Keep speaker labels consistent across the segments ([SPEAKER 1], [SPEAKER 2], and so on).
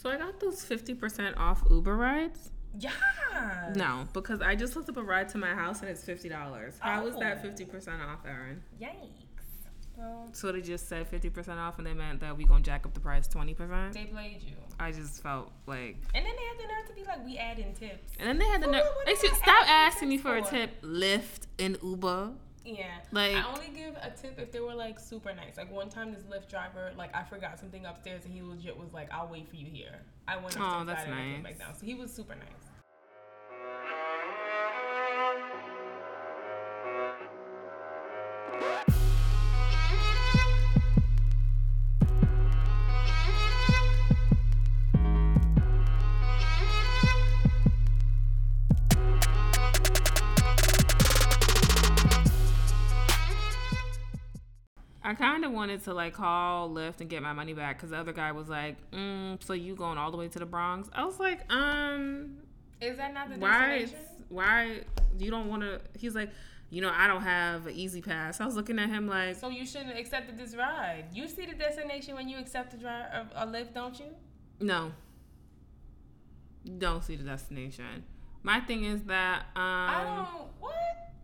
[SPEAKER 1] So I got those fifty percent off Uber rides.
[SPEAKER 2] Yeah.
[SPEAKER 1] No, because I just looked up a ride to my house and it's fifty dollars. How is that
[SPEAKER 2] Oh.
[SPEAKER 1] fifty percent off, Erin?
[SPEAKER 2] Yikes. Well,
[SPEAKER 1] So they just said fifty percent off, and they meant that we gonna jack up the price twenty percent.
[SPEAKER 2] they played you.
[SPEAKER 1] I just felt like,
[SPEAKER 2] And then they had the nerve to be like, we add in tips.
[SPEAKER 1] and then they had the nerve. They should stop asking me
[SPEAKER 2] tips
[SPEAKER 1] for a tip. Lyft and Uber.
[SPEAKER 2] Yeah.
[SPEAKER 1] Like-
[SPEAKER 2] I only give a tip if they were like super nice. Like one time this Lyft driver, like I forgot something upstairs and he legit was like, I'll wait for you here. I went upstairs
[SPEAKER 1] Oh, that's
[SPEAKER 2] got and I came back down. So he was super nice.
[SPEAKER 1] Wanted to like call Lyft and get my money back because the other guy was like, mm, "So you going all the way to the Bronx?" I was like, "Um,
[SPEAKER 2] Is that not the
[SPEAKER 1] why?
[SPEAKER 2] destination?
[SPEAKER 1] Why you don't want to?" He's like, "You know, I don't have an E-ZPass." I was looking at him like,
[SPEAKER 2] So you shouldn't have accepted this ride. You see the destination when you accept a drive a, a Lyft, don't you?
[SPEAKER 1] "No, don't see the destination." My thing is that um,
[SPEAKER 2] I don't. What?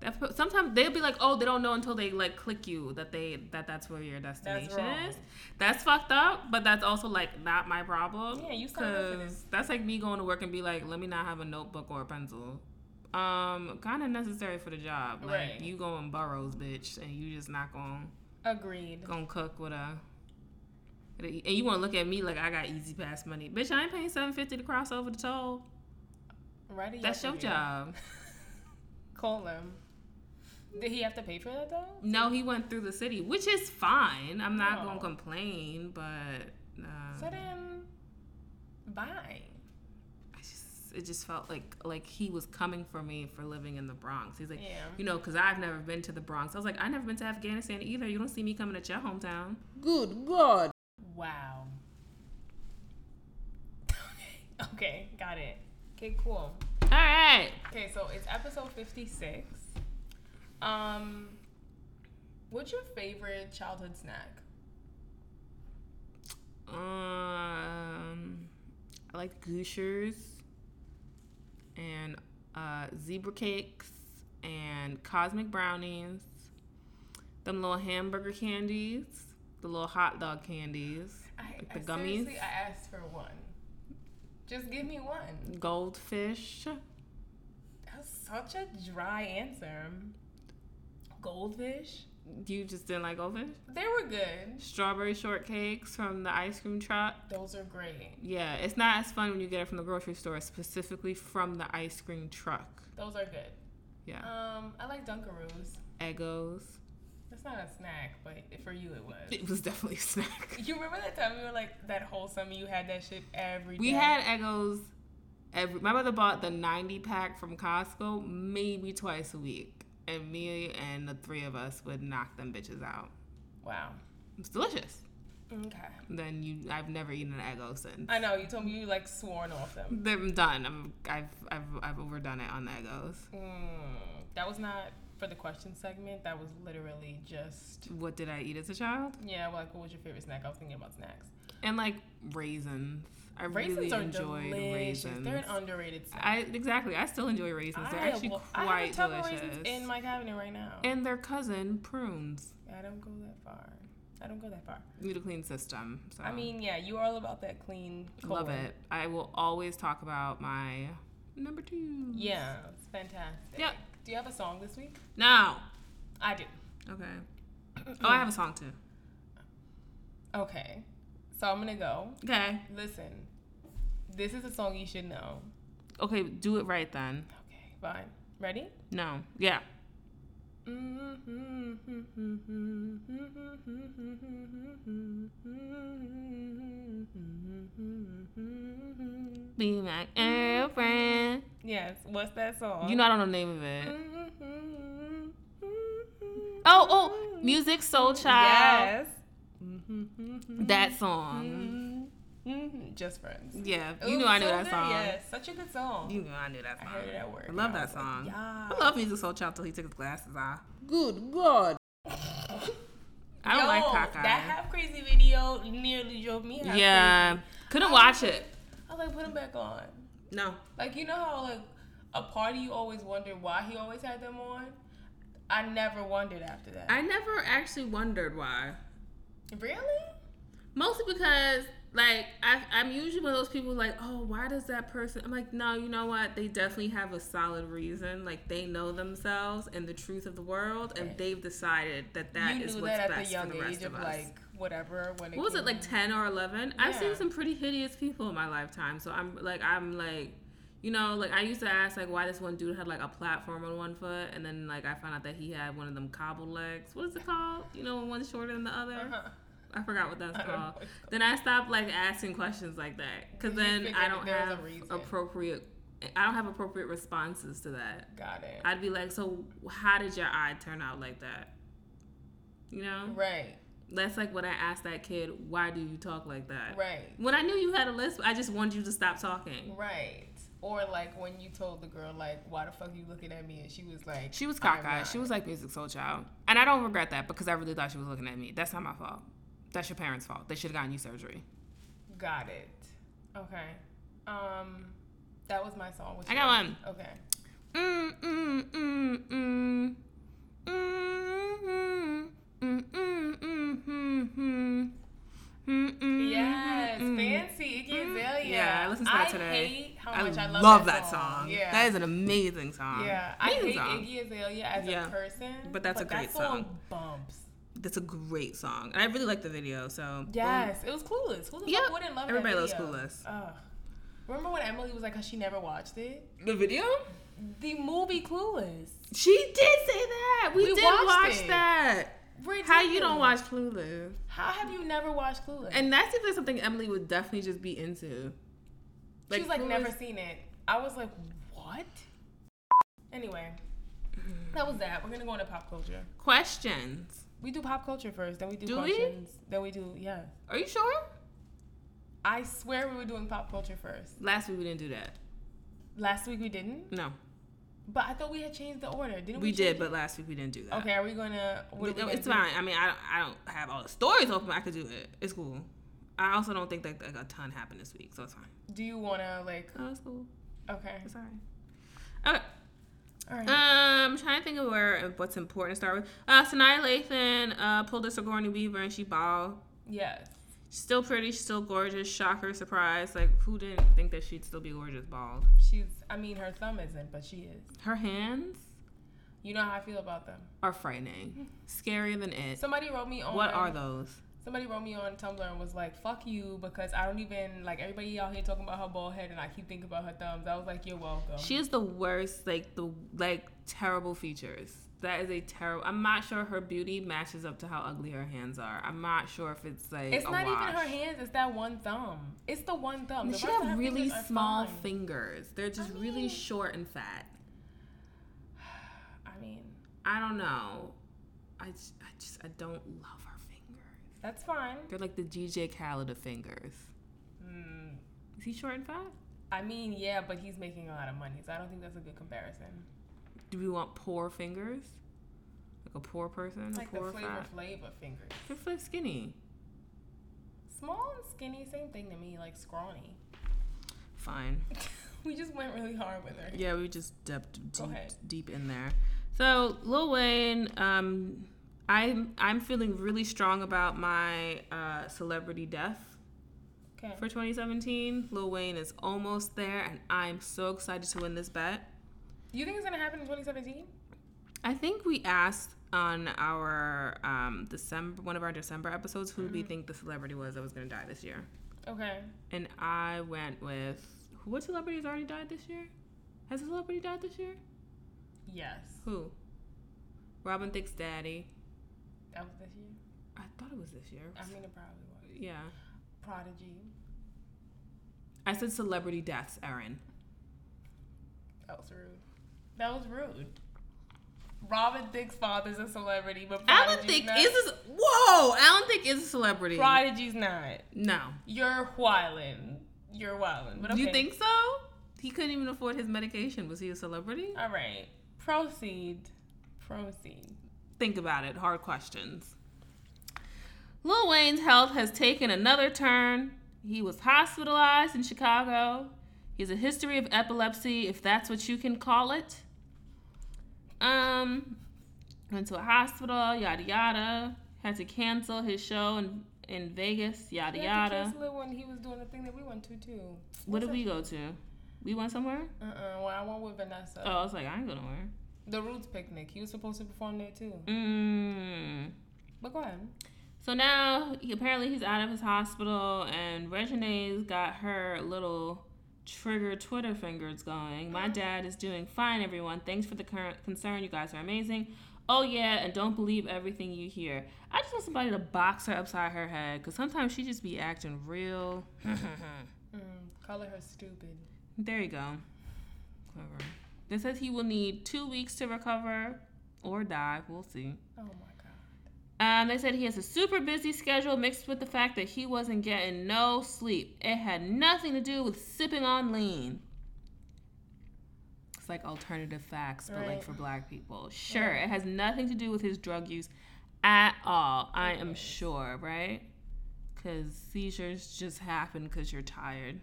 [SPEAKER 1] That's, sometimes they'll be like, oh, they don't know until they like click you that they that that's where your destination
[SPEAKER 2] wrong.
[SPEAKER 1] is. That's fucked up, but that's also like not my problem.
[SPEAKER 2] Yeah, you signed up for this.
[SPEAKER 1] that's like me going to work and be like, let me not have a notebook or a pencil. Um, kind of necessary for the job. Like
[SPEAKER 2] Right.
[SPEAKER 1] you going boroughs, bitch, and you just not going
[SPEAKER 2] Agreed.
[SPEAKER 1] gonna cook with a. And you want to look at me like I got E-ZPass money, bitch. I ain't paying seven fifty to cross over the toll.
[SPEAKER 2] Right.
[SPEAKER 1] That's your job.
[SPEAKER 2] Call him. Did he have to pay for that though?
[SPEAKER 1] No, he went through the city, which is fine. I'm not
[SPEAKER 2] No.
[SPEAKER 1] gonna complain, but uh,
[SPEAKER 2] So then, bye.
[SPEAKER 1] I just, it just felt like like he was coming for me for living in the Bronx. He's like,
[SPEAKER 2] Yeah.
[SPEAKER 1] you know, because I've never been to the Bronx. I was like, I never been to Afghanistan either. You don't see me coming at your hometown. Good God.
[SPEAKER 2] Wow. okay, got it. Okay, cool.
[SPEAKER 1] All right.
[SPEAKER 2] Okay, so it's episode 56. Um, what's your favorite childhood snack?
[SPEAKER 1] Um, I like Gushers and uh, zebra cakes and cosmic brownies. Them little hamburger candies, the little hot dog candies,
[SPEAKER 2] I,
[SPEAKER 1] like
[SPEAKER 2] I
[SPEAKER 1] the gummies,
[SPEAKER 2] seriously, I asked for one. Just give me one.
[SPEAKER 1] goldfish.
[SPEAKER 2] That's such a dry answer. Goldfish?
[SPEAKER 1] You just didn't like goldfish?
[SPEAKER 2] They were good.
[SPEAKER 1] Strawberry shortcakes from the ice cream truck.
[SPEAKER 2] Those are great.
[SPEAKER 1] Yeah, it's not as fun when you get it from the grocery store, specifically from the ice cream truck.
[SPEAKER 2] Those are good.
[SPEAKER 1] Yeah,
[SPEAKER 2] Um, I like Dunkaroos.
[SPEAKER 1] Eggos.
[SPEAKER 2] That's not a snack, but for you it was.
[SPEAKER 1] It was definitely a snack.
[SPEAKER 2] You remember that time we were like that whole summer you had that shit every day?
[SPEAKER 1] We had Eggos. Every my mother bought the ninety pack from Costco maybe twice a week, and me and the three of us would knock them bitches out.
[SPEAKER 2] Wow.
[SPEAKER 1] It's delicious.
[SPEAKER 2] Okay.
[SPEAKER 1] Then you, I've never eaten an Eggo since.
[SPEAKER 2] I know you told me you like sworn off them.
[SPEAKER 1] I'm done. I'm, I've, I've, I've overdone it on the Eggos.
[SPEAKER 2] Mm, that was not for the question segment. That was literally just
[SPEAKER 1] What did I eat as a child?
[SPEAKER 2] yeah. Like, what was your favorite snack? I was thinking about snacks.
[SPEAKER 1] And like raisins. I
[SPEAKER 2] Raisins
[SPEAKER 1] really
[SPEAKER 2] are delicious.
[SPEAKER 1] raisins.
[SPEAKER 2] They're an underrated snack.
[SPEAKER 1] I exactly. I still enjoy raisins. They're
[SPEAKER 2] I
[SPEAKER 1] actually
[SPEAKER 2] have- I have a
[SPEAKER 1] quite
[SPEAKER 2] of raisins
[SPEAKER 1] delicious.
[SPEAKER 2] in my cabinet right now.
[SPEAKER 1] and their cousin prunes.
[SPEAKER 2] I don't go that far. I don't go that far.
[SPEAKER 1] You Need a clean system. So
[SPEAKER 2] I mean, yeah, you're all about that clean.
[SPEAKER 1] love it. I will always talk about my number two.
[SPEAKER 2] Yeah, it's fantastic.
[SPEAKER 1] Yep.
[SPEAKER 2] Do you have a song this week?
[SPEAKER 1] No.
[SPEAKER 2] I do.
[SPEAKER 1] Okay. Oh, I have a song too.
[SPEAKER 2] Okay. So I'm gonna go.
[SPEAKER 1] Okay.
[SPEAKER 2] Listen, this is a song you should know.
[SPEAKER 1] Okay. Do it right then.
[SPEAKER 2] Okay, fine. Ready?
[SPEAKER 1] No. Yeah. Be my girlfriend.
[SPEAKER 2] Yes. What's that song?
[SPEAKER 1] You know I don't know the name of it. Oh, oh, Musiq Soulchild.
[SPEAKER 2] Yes.
[SPEAKER 1] That song. Mm-hmm.
[SPEAKER 2] Mhm. Just friends.
[SPEAKER 1] Yeah,
[SPEAKER 2] It
[SPEAKER 1] you knew I knew
[SPEAKER 2] so
[SPEAKER 1] that
[SPEAKER 2] good,
[SPEAKER 1] song.
[SPEAKER 2] Yes, such a good song.
[SPEAKER 1] You knew I knew that song.
[SPEAKER 2] I heard it at work.
[SPEAKER 1] I love
[SPEAKER 2] and I
[SPEAKER 1] that
[SPEAKER 2] was like,
[SPEAKER 1] song.
[SPEAKER 2] yeah.
[SPEAKER 1] I love Musiq Soulchild till he took his glasses off. Good God. I don't
[SPEAKER 2] Yo,
[SPEAKER 1] like Cockeye.
[SPEAKER 2] That half crazy video nearly drove me half
[SPEAKER 1] yeah, couldn't watch it.
[SPEAKER 2] I was like, put him back on.
[SPEAKER 1] No.
[SPEAKER 2] Like you know how like a party you always wonder why he always had them on. I never wondered after that.
[SPEAKER 1] I never actually wondered why.
[SPEAKER 2] really?
[SPEAKER 1] Mostly because like I, I'm usually one of those people like, oh, why does that person? I'm like, no, you know what? They definitely have a solid reason. Like they know themselves and the truth of the world, and
[SPEAKER 2] Right.
[SPEAKER 1] they've decided that that
[SPEAKER 2] you
[SPEAKER 1] is what's
[SPEAKER 2] that at
[SPEAKER 1] best
[SPEAKER 2] the
[SPEAKER 1] for the rest
[SPEAKER 2] age
[SPEAKER 1] of
[SPEAKER 2] of
[SPEAKER 1] us.
[SPEAKER 2] like whatever when it
[SPEAKER 1] what was it like 10 or 11 i've seen some pretty hideous people in my lifetime so i'm like i'm like you know like i used to ask like why this one dude had like a platform on one foot and then like i found out that he had one of them cobble legs what is it called you know when one's shorter than the other
[SPEAKER 2] Uh-huh.
[SPEAKER 1] I forgot what that's
[SPEAKER 2] I don't know
[SPEAKER 1] called
[SPEAKER 2] what
[SPEAKER 1] then i stopped like asking questions like that because then i don't
[SPEAKER 2] there was a
[SPEAKER 1] have appropriate i don't have appropriate responses to that
[SPEAKER 2] Got it.
[SPEAKER 1] i'd be like so how did your eye turn out like that you know
[SPEAKER 2] right.
[SPEAKER 1] that's like when I asked that kid, "Why do you talk like that?"
[SPEAKER 2] Right.
[SPEAKER 1] When I knew you had a lisp, I just wanted you to stop talking.
[SPEAKER 2] Right. Or like when you told the girl like, "Why the fuck are you looking at me?" and she was like,
[SPEAKER 1] She was
[SPEAKER 2] "I'm
[SPEAKER 1] cockeyed. She was like Musiq Soulchild, and I don't regret that because I really thought she was looking at me. That's not my fault. That's your parents' fault. They should have gotten you surgery.
[SPEAKER 2] Got it. Okay. Um, that was my song. What's
[SPEAKER 1] I got one.
[SPEAKER 2] Okay.
[SPEAKER 1] Mm mm.
[SPEAKER 2] Yes, fancy Iggy Azalea.
[SPEAKER 1] Yeah, I listened to that today.
[SPEAKER 2] I
[SPEAKER 1] today.
[SPEAKER 2] hate how
[SPEAKER 1] I
[SPEAKER 2] much I love,
[SPEAKER 1] love
[SPEAKER 2] that,
[SPEAKER 1] that song.
[SPEAKER 2] Yeah,
[SPEAKER 1] That is an amazing song.
[SPEAKER 2] yeah. I
[SPEAKER 1] Amazing
[SPEAKER 2] hate
[SPEAKER 1] song.
[SPEAKER 2] Iggy Azalea as
[SPEAKER 1] Yeah.
[SPEAKER 2] a person,
[SPEAKER 1] But that's a great
[SPEAKER 2] that song.
[SPEAKER 1] song.
[SPEAKER 2] Bumps.
[SPEAKER 1] That's a great song. And I really like the video. So
[SPEAKER 2] Yes, it was clueless. Who the
[SPEAKER 1] Yep.
[SPEAKER 2] fuck wouldn't love
[SPEAKER 1] Everybody loves? Clueless.
[SPEAKER 2] Remember when Emily was like, how she never watched it?
[SPEAKER 1] the video.
[SPEAKER 2] The movie Clueless.
[SPEAKER 1] She did say that. We,
[SPEAKER 2] We
[SPEAKER 1] did watch
[SPEAKER 2] it.
[SPEAKER 1] that. How you don't watch Clueless?
[SPEAKER 2] How have you never watched Clueless?
[SPEAKER 1] And that seems like something Emily would definitely just be into.
[SPEAKER 2] she was like,
[SPEAKER 1] Clueless-
[SPEAKER 2] never seen it. I was like, what? Anyway, mm-hmm. that was that. We're gonna go into pop culture.
[SPEAKER 1] questions.
[SPEAKER 2] We do pop culture first, then we do,
[SPEAKER 1] Do we?
[SPEAKER 2] questions. Then we do yeah.
[SPEAKER 1] Are you sure?
[SPEAKER 2] I swear we were doing pop culture first.
[SPEAKER 1] Last week we didn't do that.
[SPEAKER 2] Last week we didn't,
[SPEAKER 1] No,
[SPEAKER 2] but I thought we had changed the order. Didn't we?
[SPEAKER 1] we did,
[SPEAKER 2] change
[SPEAKER 1] but last week we didn't do that.
[SPEAKER 2] okay. Are we gonna? What are we
[SPEAKER 1] No,
[SPEAKER 2] gonna
[SPEAKER 1] it's
[SPEAKER 2] do?
[SPEAKER 1] fine. I mean, I don't, I don't have all the stories open. But I could do it. It's cool. I also don't think that like, a ton happened this week, so it's fine.
[SPEAKER 2] Do you wanna like?
[SPEAKER 1] Oh, it's cool.
[SPEAKER 2] Okay.
[SPEAKER 1] It's alright. Okay.
[SPEAKER 2] All right.
[SPEAKER 1] Um, I'm trying to think of where what's important to start with. Uh, Sanaa Lathan uh, pulled a Sigourney Weaver and she bald.
[SPEAKER 2] yes.
[SPEAKER 1] She's still pretty. She's still gorgeous. Shocker, surprise. Like who didn't think that she'd still be gorgeous bald?
[SPEAKER 2] She's. I mean, her thumb isn't, but she is.
[SPEAKER 1] Her hands
[SPEAKER 2] You know how I feel about them.
[SPEAKER 1] are frightening, scarier than it.
[SPEAKER 2] Somebody wrote me on.
[SPEAKER 1] What are those?
[SPEAKER 2] Somebody wrote me on Tumblr and was like, "Fuck you," because I don't even like everybody out here talking about her bald head, and I keep thinking about her thumbs. I was like, "You're welcome."
[SPEAKER 1] She is the worst. Like the like terrible features. That is a terrible. I'm not sure her beauty matches up to how ugly her hands are. I'm not sure if it's like
[SPEAKER 2] it's not
[SPEAKER 1] wash.
[SPEAKER 2] even her hands; it's that one thumb. It's the one thumb. The
[SPEAKER 1] she have really small
[SPEAKER 2] fine.
[SPEAKER 1] fingers. They're just
[SPEAKER 2] I
[SPEAKER 1] really short and fat.
[SPEAKER 2] I mean,
[SPEAKER 1] I don't know. I just, I just I don't love her.
[SPEAKER 2] That's fine.
[SPEAKER 1] They're like the DJ Khaled of fingers.
[SPEAKER 2] Mm,
[SPEAKER 1] Is he short and fat?
[SPEAKER 2] I mean, yeah, but he's making a lot of money, so I don't think that's a good comparison.
[SPEAKER 1] Do we want poor fingers? Like a poor person?
[SPEAKER 2] Like
[SPEAKER 1] poor
[SPEAKER 2] the flavor
[SPEAKER 1] fat?
[SPEAKER 2] flavor fingers.
[SPEAKER 1] They're like skinny.
[SPEAKER 2] Small and skinny, same thing to me. Like scrawny.
[SPEAKER 1] Fine.
[SPEAKER 2] we just went really hard with her.
[SPEAKER 1] Yeah, we just dipped deep, deep in there. So Lil Wayne, um, I'm I'm feeling really strong about my uh, celebrity death
[SPEAKER 2] Okay.
[SPEAKER 1] for 2017. Lil Wayne is almost there, and I'm so excited to win this bet.
[SPEAKER 2] Do you think it's gonna happen in 2017?
[SPEAKER 1] I think we asked on our um, December one of our December episodes who we think the celebrity was that was going to die this year,
[SPEAKER 2] Okay.
[SPEAKER 1] and I went with who what celebrities already died this year? Has a celebrity died this year?
[SPEAKER 2] Yes.
[SPEAKER 1] Who? Robin Thicke's daddy.
[SPEAKER 2] That was this year.
[SPEAKER 1] I thought it was this year.
[SPEAKER 2] I mean, it probably was.
[SPEAKER 1] Yeah.
[SPEAKER 2] Prodigy.
[SPEAKER 1] I said celebrity deaths, Erin.
[SPEAKER 2] That was rude. That was rude. Robin Thicke's father's a celebrity, but
[SPEAKER 1] Alan
[SPEAKER 2] Prodigy's
[SPEAKER 1] Thicke
[SPEAKER 2] not.
[SPEAKER 1] is a whoa. Alan Thicke is a celebrity.
[SPEAKER 2] Prodigy's not.
[SPEAKER 1] No.
[SPEAKER 2] You're wildin'. You're wildin'. But okay.
[SPEAKER 1] You think so? He couldn't even afford his medication. Was he a celebrity?
[SPEAKER 2] All right. Proceed. Proceed.
[SPEAKER 1] Think about it. Hard questions. Lil Wayne's health has taken another turn. He was hospitalized in Chicago. He has a history of epilepsy, if that's what you can call it. Um, went to a hospital, yada yada. Had to cancel his show in, in Vegas, yada
[SPEAKER 2] had to
[SPEAKER 1] yada.
[SPEAKER 2] cancel it when he was doing the thing that we went to too.
[SPEAKER 1] What did we go to? We went somewhere?
[SPEAKER 2] Uh uh Well, I went with Vanessa.
[SPEAKER 1] Oh, I was like, I ain't going nowhere.
[SPEAKER 2] The Roots picnic. He was supposed to perform there too.
[SPEAKER 1] Mm.
[SPEAKER 2] But go ahead.
[SPEAKER 1] So now he, apparently he's out of his hospital, and Regine's got her little trigger Twitter fingers going. My dad is doing fine, everyone. Thanks for the current concern. You guys are amazing. Oh yeah, and don't believe everything you hear. I just want somebody to box her upside her head, cause sometimes she just be acting real.
[SPEAKER 2] Mm, color her stupid.
[SPEAKER 1] there you go. Whatever. It says he will need two weeks to recover or die. We'll see.
[SPEAKER 2] Oh my god.
[SPEAKER 1] Um, they said he has a super busy schedule mixed with the fact that he wasn't getting no sleep. It had nothing to do with sipping on lean. It's like alternative facts, but like for black people. Sure,
[SPEAKER 2] Right.
[SPEAKER 1] it has nothing to do with his drug use at all. I am sure, right? Because seizures just happen because you're tired.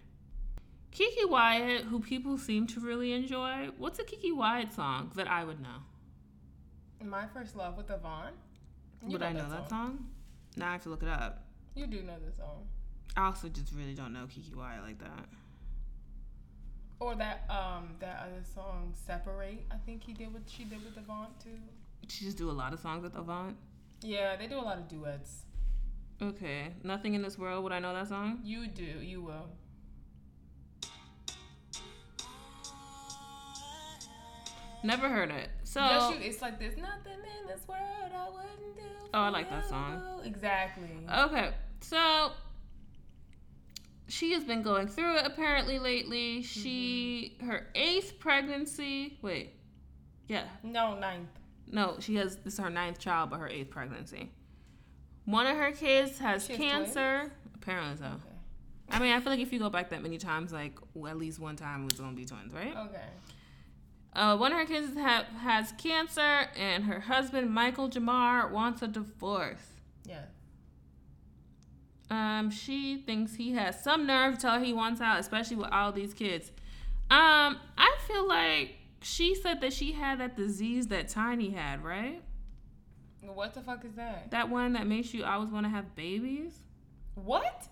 [SPEAKER 1] Keke Wyatt, who people seem to really enjoy, what's a Keke Wyatt song that I would know?
[SPEAKER 2] My first love with Avant. You
[SPEAKER 1] would I know that song? Now I have to look it up.
[SPEAKER 2] You do know the song.
[SPEAKER 1] I also just really don't know Keke Wyatt like that.
[SPEAKER 2] Or that um that other song Separate. I think he did what she did with Avant too.
[SPEAKER 1] She just do a lot of songs with Avant.
[SPEAKER 2] Yeah, they do a lot of duets.
[SPEAKER 1] Okay, nothing in this world would I know that song.
[SPEAKER 2] You do. You will.
[SPEAKER 1] Never heard it. So
[SPEAKER 2] yes, you. It's like there's nothing in this world I wouldn't do.
[SPEAKER 1] Oh, I like that song.
[SPEAKER 2] Exactly.
[SPEAKER 1] okay, so she has been going through it apparently lately. She mm-hmm. her eighth pregnancy. Wait, yeah,
[SPEAKER 2] no, ninth.
[SPEAKER 1] no, she has this is her ninth child, but her eighth pregnancy. One of her kids has
[SPEAKER 2] She has
[SPEAKER 1] cancer. Apparently so.
[SPEAKER 2] Okay.
[SPEAKER 1] I mean, I feel like if you go back that many times, like well, at least one time it was gonna be twins, right?
[SPEAKER 2] Okay.
[SPEAKER 1] Uh, one of her kids have, has cancer, and her husband Michael Jamar wants a divorce.
[SPEAKER 2] Yeah.
[SPEAKER 1] Um, she thinks he has some nerve to tell her he wants out, especially with all these kids. Um, I feel like she said that she had that disease that Tiny had, right?
[SPEAKER 2] What the fuck is that?
[SPEAKER 1] That one that makes you always want to have babies.
[SPEAKER 2] What?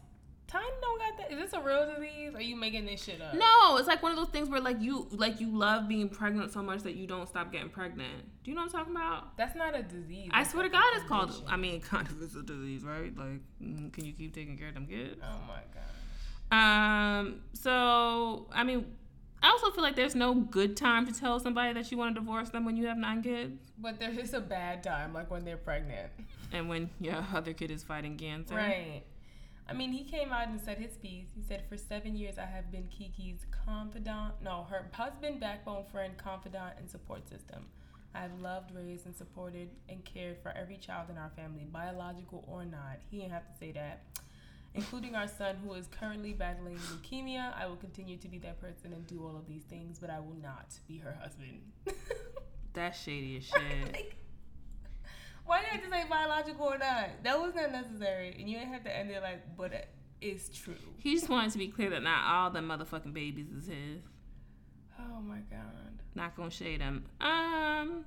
[SPEAKER 2] Tiny don't got that. Is this a real disease? Or are you making this shit up?
[SPEAKER 1] No, it's like one of those things where like you like you love being pregnant so much that you don't stop getting pregnant. Do you know what I'm talking about?
[SPEAKER 2] That's not a disease.
[SPEAKER 1] I swear to God, it's called. I mean, kind of is a disease, right? Like, mm, can you keep taking care of them kids?
[SPEAKER 2] Oh my god.
[SPEAKER 1] Um. So, I mean, I also feel like there's no good time to tell somebody that you want to divorce them when you have nine kids,
[SPEAKER 2] But there is a bad time, like when they're pregnant.
[SPEAKER 1] and when your other kid is fighting cancer.
[SPEAKER 2] Right. I mean, he came out and said his piece. He said, For seven years, I have been Keke's confidant, no, her husband, backbone friend, confidant, and support system. I have loved, raised, and supported and cared for every child in our family, biological or not. He didn't have to say that. Including our son, who is currently battling leukemia. I will continue to be that person and do all of these things, but I will not be her husband.
[SPEAKER 1] That's shady as shit.
[SPEAKER 2] Like, why did I have to say biological or not? That was not necessary, and you didn't have to end it like, but it's true.
[SPEAKER 1] he just wanted to be clear that not all the motherfucking babies is his.
[SPEAKER 2] Oh my god.
[SPEAKER 1] Not gonna shade him. Um.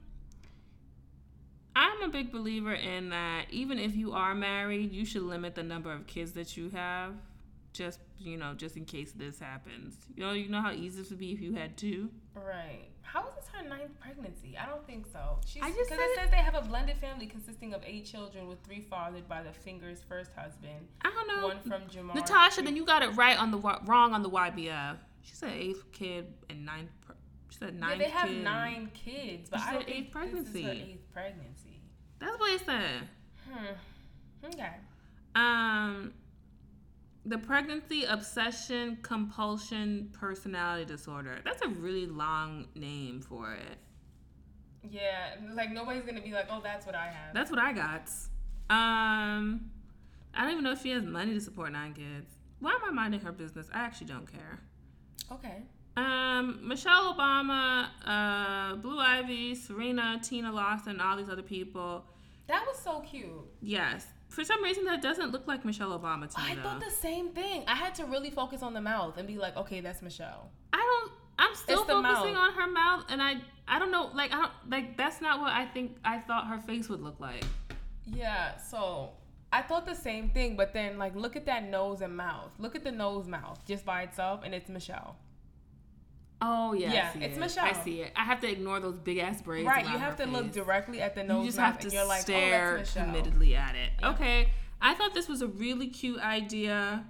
[SPEAKER 1] I'm a big believer in that even if you are married, you should limit the number of kids that you have. Just you know, just in case this happens. You know, you know how easy this would be if you had two.
[SPEAKER 2] Right. How is this her ninth pregnancy? I don't think so. She's
[SPEAKER 1] I just
[SPEAKER 2] because
[SPEAKER 1] said
[SPEAKER 2] it says they have a blended family consisting of eight children with three fathered by the finger's first husband,
[SPEAKER 1] I don't know.
[SPEAKER 2] one from Jamar.
[SPEAKER 1] Natasha, then you got it right on the wrong on the YBF. She said eighth kid and ninth. She said
[SPEAKER 2] Yeah,
[SPEAKER 1] ninth.
[SPEAKER 2] they have
[SPEAKER 1] kid.
[SPEAKER 2] nine kids, but
[SPEAKER 1] She
[SPEAKER 2] I
[SPEAKER 1] said
[SPEAKER 2] don't
[SPEAKER 1] eighth
[SPEAKER 2] think this is her
[SPEAKER 1] pregnancy.
[SPEAKER 2] eighth pregnancy.
[SPEAKER 1] That's what it said.
[SPEAKER 2] Hmm. Okay.
[SPEAKER 1] Um, the pregnancy obsession compulsion personality disorder. That's a really long name for it.
[SPEAKER 2] Yeah, like nobody's gonna be like, oh, that's what I have.
[SPEAKER 1] That's what I got. Um, I don't even know if she has money to support nine kids. Why am I minding her business? I actually don't care.
[SPEAKER 2] okay.
[SPEAKER 1] Um, Michelle Obama, uh, Blue Ivy, Serena, Tina Lawson, all these other people.
[SPEAKER 2] That was so cute.
[SPEAKER 1] Yes, For some reason, that doesn't look like Michelle Obama to me.
[SPEAKER 2] I
[SPEAKER 1] though.
[SPEAKER 2] thought the same thing. I had to really focus on the mouth and be like, okay, that's Michelle.
[SPEAKER 1] I don't. I'm still
[SPEAKER 2] It's
[SPEAKER 1] focusing
[SPEAKER 2] mouth.
[SPEAKER 1] on her mouth, and I. I don't know. Like I don't. Like that's not what I think. I thought her face would look like.
[SPEAKER 2] Yeah, so I thought the same thing, but then like look at that nose and mouth. Look at the nose mouth just by itself, and it's Michelle.
[SPEAKER 1] Oh yeah.
[SPEAKER 2] Yeah, it's
[SPEAKER 1] it.
[SPEAKER 2] Michelle.
[SPEAKER 1] I see it. I have to ignore those big ass braids.
[SPEAKER 2] Right, you have to look directly at the nose
[SPEAKER 1] You just have to
[SPEAKER 2] you're like,
[SPEAKER 1] stare
[SPEAKER 2] oh,
[SPEAKER 1] committedly at it.
[SPEAKER 2] Yeah.
[SPEAKER 1] Okay. I thought this was a really cute idea.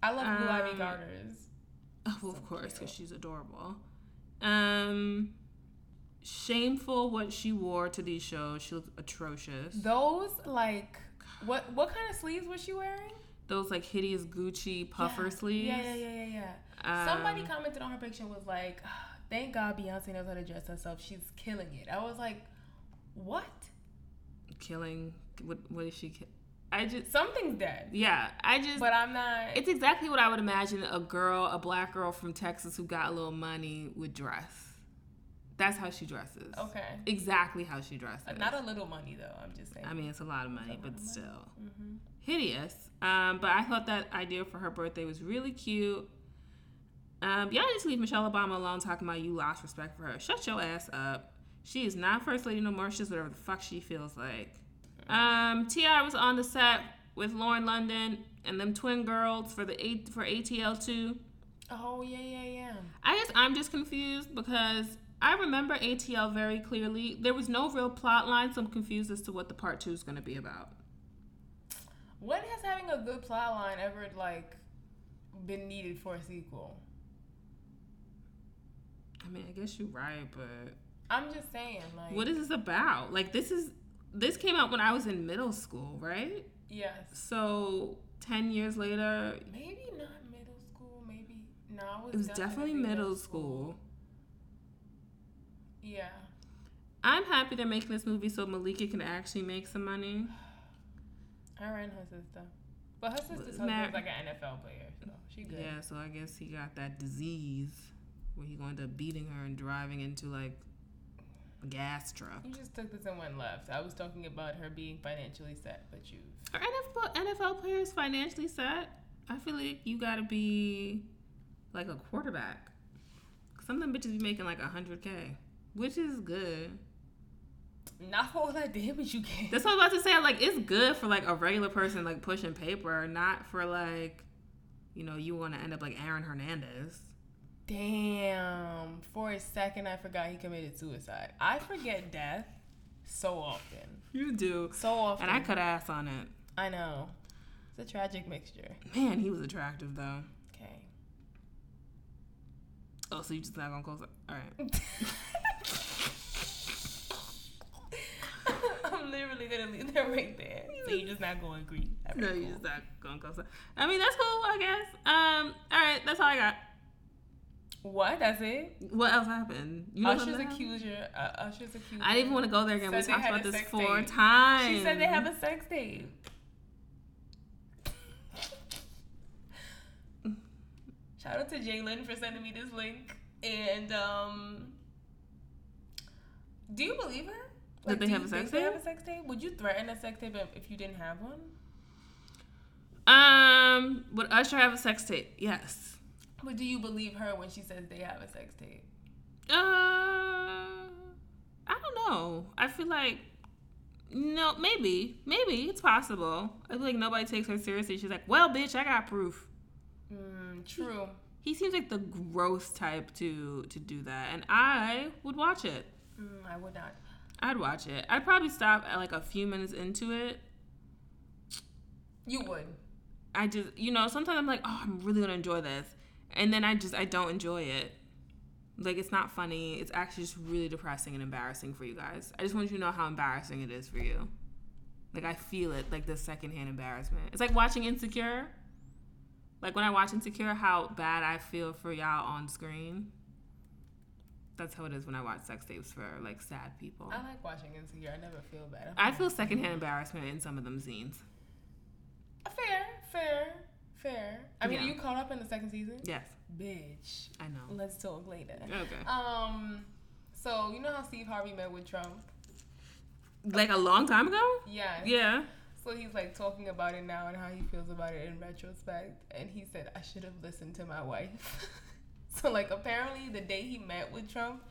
[SPEAKER 2] I love Blue Ivy
[SPEAKER 1] Um,
[SPEAKER 2] Garters.
[SPEAKER 1] Oh, well, of course, because she's adorable. Um, shameful what she wore to these shows. She looked atrocious.
[SPEAKER 2] Those like what what kind of sleeves was she wearing?
[SPEAKER 1] Those like hideous Gucci puffer
[SPEAKER 2] yeah.
[SPEAKER 1] sleeves.
[SPEAKER 2] Yeah, yeah, yeah, yeah, yeah. Somebody
[SPEAKER 1] Um,
[SPEAKER 2] commented on her picture was like, "Ah, "Thank God Beyonce knows how to dress herself. She's killing it." I was like, "What?
[SPEAKER 1] killing. What? What is she? ki- I just.
[SPEAKER 2] Something's dead."
[SPEAKER 1] Yeah, I just.
[SPEAKER 2] But I'm not.
[SPEAKER 1] it's exactly what I would imagine a girl, a black girl from Texas who got a little money would dress. That's how she dresses.
[SPEAKER 2] okay.
[SPEAKER 1] Exactly how she dresses.
[SPEAKER 2] Uh, Not a little money though. I'm just saying.
[SPEAKER 1] I mean, it's a lot of money,
[SPEAKER 2] lot
[SPEAKER 1] but
[SPEAKER 2] of money.
[SPEAKER 1] still.
[SPEAKER 2] hmm
[SPEAKER 1] hideous. Um, but I thought that idea for her birthday was really cute. Um, y'all just leave Michelle Obama alone talking about you lost respect for her. Shut your ass up. She is not first lady no more. She's whatever the fuck she feels like. Um, T.I. was on the set with Lauren London and them twin girls for the eight for ATL two.
[SPEAKER 2] Oh yeah, yeah, yeah.
[SPEAKER 1] I guess I'm just confused because I remember ATL very clearly. There was no real plot line, so I'm confused as to what the part two is going to be about.
[SPEAKER 2] When has having a good plot line ever like been needed for a sequel?
[SPEAKER 1] I mean, I guess you're right, but
[SPEAKER 2] I'm just saying, like,
[SPEAKER 1] what is this about? Like, this is this came out when I was in middle school, right?
[SPEAKER 2] Yes.
[SPEAKER 1] So ten years later,
[SPEAKER 2] Maybe not middle school. Maybe no. It was,
[SPEAKER 1] it was definitely middle school.
[SPEAKER 2] Yeah.
[SPEAKER 1] I'm happy they're making this movie so Malika can actually make some money.
[SPEAKER 2] I ran her sister, but her sister's
[SPEAKER 1] Mar-
[SPEAKER 2] husband's like an NFL player, so she good.
[SPEAKER 1] Yeah, so I guess he got that disease where he going to beating her and driving into like a gas truck.
[SPEAKER 2] You just took this and went left. I was talking about her being financially set, but you.
[SPEAKER 1] Are NFL NFL players financially set? I feel like you gotta be like a quarterback. Some of them bitches be making like a hundred k, which is good.
[SPEAKER 2] Not for all that damage you get.
[SPEAKER 1] That's what I was about to say. Like, it's good for like a regular person like pushing paper, not for like, you know, you want to end up like Aaron Hernandez.
[SPEAKER 2] Damn. For a second, I forgot he committed suicide. I forget death so often.
[SPEAKER 1] You do,
[SPEAKER 2] So often.
[SPEAKER 1] and I cut ass on it.
[SPEAKER 2] I know. It's a tragic mixture.
[SPEAKER 1] Man, he was attractive though.
[SPEAKER 2] Okay.
[SPEAKER 1] Oh, so you just not gonna close it? All right.
[SPEAKER 2] I'm literally gonna leave that right there. So you're just not going to agree.
[SPEAKER 1] No,
[SPEAKER 2] cool.
[SPEAKER 1] just not gonna close it. I mean, that's cool, I guess. Um, all right, that's all I got.
[SPEAKER 2] What? That's it?
[SPEAKER 1] What else happened? You know
[SPEAKER 2] Usher's accuser. Uh, Usher's accuser.
[SPEAKER 1] I didn't even want to go there again. we
[SPEAKER 2] Said they
[SPEAKER 1] talked about this four
[SPEAKER 2] tape.
[SPEAKER 1] times.
[SPEAKER 2] She said they have a sex tape. Shout out to Jalen for sending me this link. And um, do you believe her?
[SPEAKER 1] That they have a sex
[SPEAKER 2] They have a sex tape. Would you threaten a sex tape if- if you didn't have one?
[SPEAKER 1] Um, would Usher have a sex tape? Yes.
[SPEAKER 2] But do you believe her when she says they have a sex tape?
[SPEAKER 1] Uh, I don't know. I feel like no, maybe, maybe it's possible. I feel like nobody takes her seriously. She's like, "Well, bitch, I got proof."
[SPEAKER 2] Mm, true.
[SPEAKER 1] He seems like the gross type to to do that, and I would watch it.
[SPEAKER 2] Mm, I would not.
[SPEAKER 1] I'd watch it. I'd probably stop at like a few minutes into it.
[SPEAKER 2] You would.
[SPEAKER 1] I just, you know, sometimes I'm like, oh, I'm really gonna enjoy this, and then I just, I don't enjoy it. Like it's not funny. It's actually just really depressing and embarrassing for you guys. I just want you to know how embarrassing it is for you. Like I feel it, like the secondhand embarrassment. It's like watching Insecure. Like when I watch Insecure, how bad I feel for y'all on screen. That's how it is when I watch sex tapes for like sad people.
[SPEAKER 2] I like watching Insecure. I never feel bad.
[SPEAKER 1] I feel secondhand embarrassment in some of them scenes.
[SPEAKER 2] fair, fair, fair. I mean,
[SPEAKER 1] Yeah.
[SPEAKER 2] are you caught up in the second season?
[SPEAKER 1] Yes,
[SPEAKER 2] Bitch.
[SPEAKER 1] I know.
[SPEAKER 2] Let's talk later.
[SPEAKER 1] Okay.
[SPEAKER 2] Um, so you know how Steve Harvey met with Trump?
[SPEAKER 1] Like a long time ago?
[SPEAKER 2] Yeah.
[SPEAKER 1] Yeah.
[SPEAKER 2] So he's like talking about it now and how he feels about it in retrospect. And he said, I should have listened to my wife. so, like, apparently, the day he met with Trump,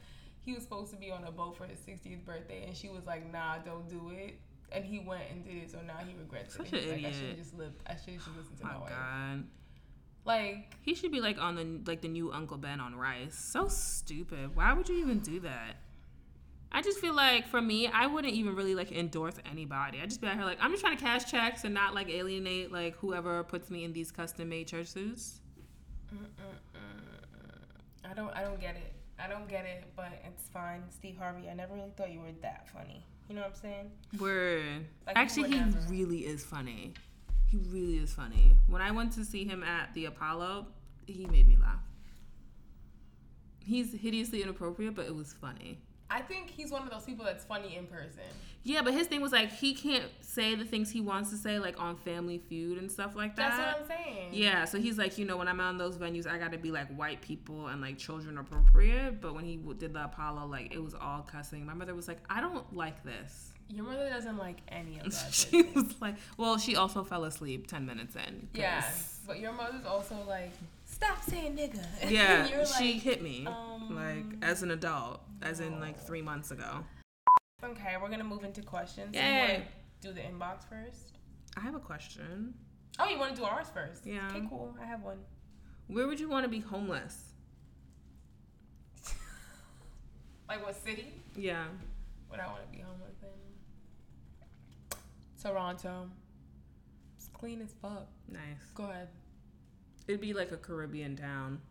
[SPEAKER 2] he was supposed to be on a boat for his 60th birthday. And she was like, nah, don't do it. And he went and did it. So now he regrets
[SPEAKER 1] Such
[SPEAKER 2] it.
[SPEAKER 1] an
[SPEAKER 2] He's like, I should have just lived. I should have just listened to
[SPEAKER 1] Oh
[SPEAKER 2] my
[SPEAKER 1] my
[SPEAKER 2] wife.
[SPEAKER 1] god.
[SPEAKER 2] Like,
[SPEAKER 1] He should be like on the like the new Uncle Ben on Rice. So stupid. Why would you even do that? I just feel like for me, I wouldn't even really like endorse anybody. I just be out here like I'm just trying to cash checks and not like alienate like whoever puts me in these custom made church suits.
[SPEAKER 2] Mm-mm-mm. I don't I don't get it. I don't get it, but it's fine. Steve Harvey, I never really thought you were that funny. You know what I'm saying?
[SPEAKER 1] Word.
[SPEAKER 2] Like,
[SPEAKER 1] Actually, he really is funny. He really is funny. When I went to see him at the Apollo, he made me laugh. He's hideously inappropriate, but it was funny.
[SPEAKER 2] I think he's one of those people that's funny in person.
[SPEAKER 1] Yeah, but his thing was like he can't say the things he wants to say like on Family Feud and stuff like that.
[SPEAKER 2] That's what I'm saying.
[SPEAKER 1] Yeah, so he's like, you know, when I'm on those venues, I got to be like white people and like children appropriate. But when he w- did the Apollo, like it was all cussing. My mother was like, I don't like this.
[SPEAKER 2] Your mother doesn't like any of that.
[SPEAKER 1] she was like, well, she also fell asleep ten minutes in.
[SPEAKER 2] Yes, but your mother's also like, stop saying nigga.
[SPEAKER 1] Yeah, she
[SPEAKER 2] like,
[SPEAKER 1] hit me
[SPEAKER 2] um,
[SPEAKER 1] like as an adult, as in like three months ago.
[SPEAKER 2] Okay, we're gonna move into questions.
[SPEAKER 1] Yay.
[SPEAKER 2] Do the inbox first?
[SPEAKER 1] I have a question.
[SPEAKER 2] Oh, you want to do ours first?
[SPEAKER 1] Yeah.
[SPEAKER 2] Okay, cool. I have one.
[SPEAKER 1] Where would you want to be homeless?
[SPEAKER 2] Like what city?
[SPEAKER 1] Yeah.
[SPEAKER 2] Would I want to be homeless in? Toronto. It's clean as fuck.
[SPEAKER 1] Nice.
[SPEAKER 2] Go ahead.
[SPEAKER 1] It'd be like a Caribbean town.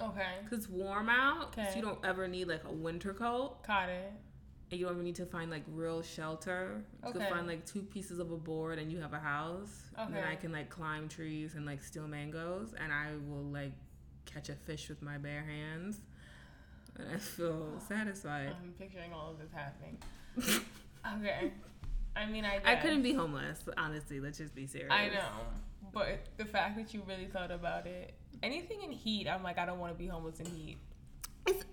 [SPEAKER 2] Okay.
[SPEAKER 1] Cause it's warm out, so you don't ever need like a winter coat,
[SPEAKER 2] Caught it.
[SPEAKER 1] And you don't ever need to find like real shelter. You can
[SPEAKER 2] Okay.
[SPEAKER 1] find like two pieces of a board, and you have a house. And then I can like climb trees and like steal mangoes, and I will like catch a fish with my bare hands, and I feel satisfied.
[SPEAKER 2] I'm picturing all of this happening. Okay. I mean, I
[SPEAKER 1] I couldn't be homeless, honestly. Let's just be serious.
[SPEAKER 2] I know. But the fact that you really thought about it, anything in heat, I'm like, I don't want to be homeless in heat.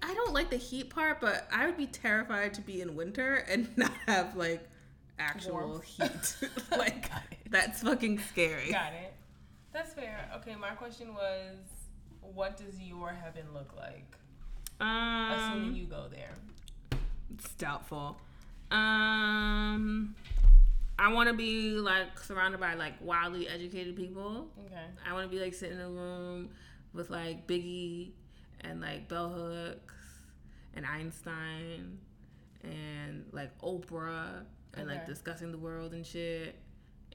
[SPEAKER 1] I don't like the heat part, but I would be terrified to be in winter and not have like actual
[SPEAKER 2] Warmth.
[SPEAKER 1] heat. like that's fucking scary.
[SPEAKER 2] Got it. That's fair. Okay, my question was, what does your heaven look like? Assuming
[SPEAKER 1] Um,
[SPEAKER 2] you go there.
[SPEAKER 1] it's doubtful. Um, I want to be like surrounded by like wildly educated people.
[SPEAKER 2] Okay.
[SPEAKER 1] I want to be like sitting in a room with like Biggie and like Bell Hooks and Einstein and like Oprah and like discussing the world and shit.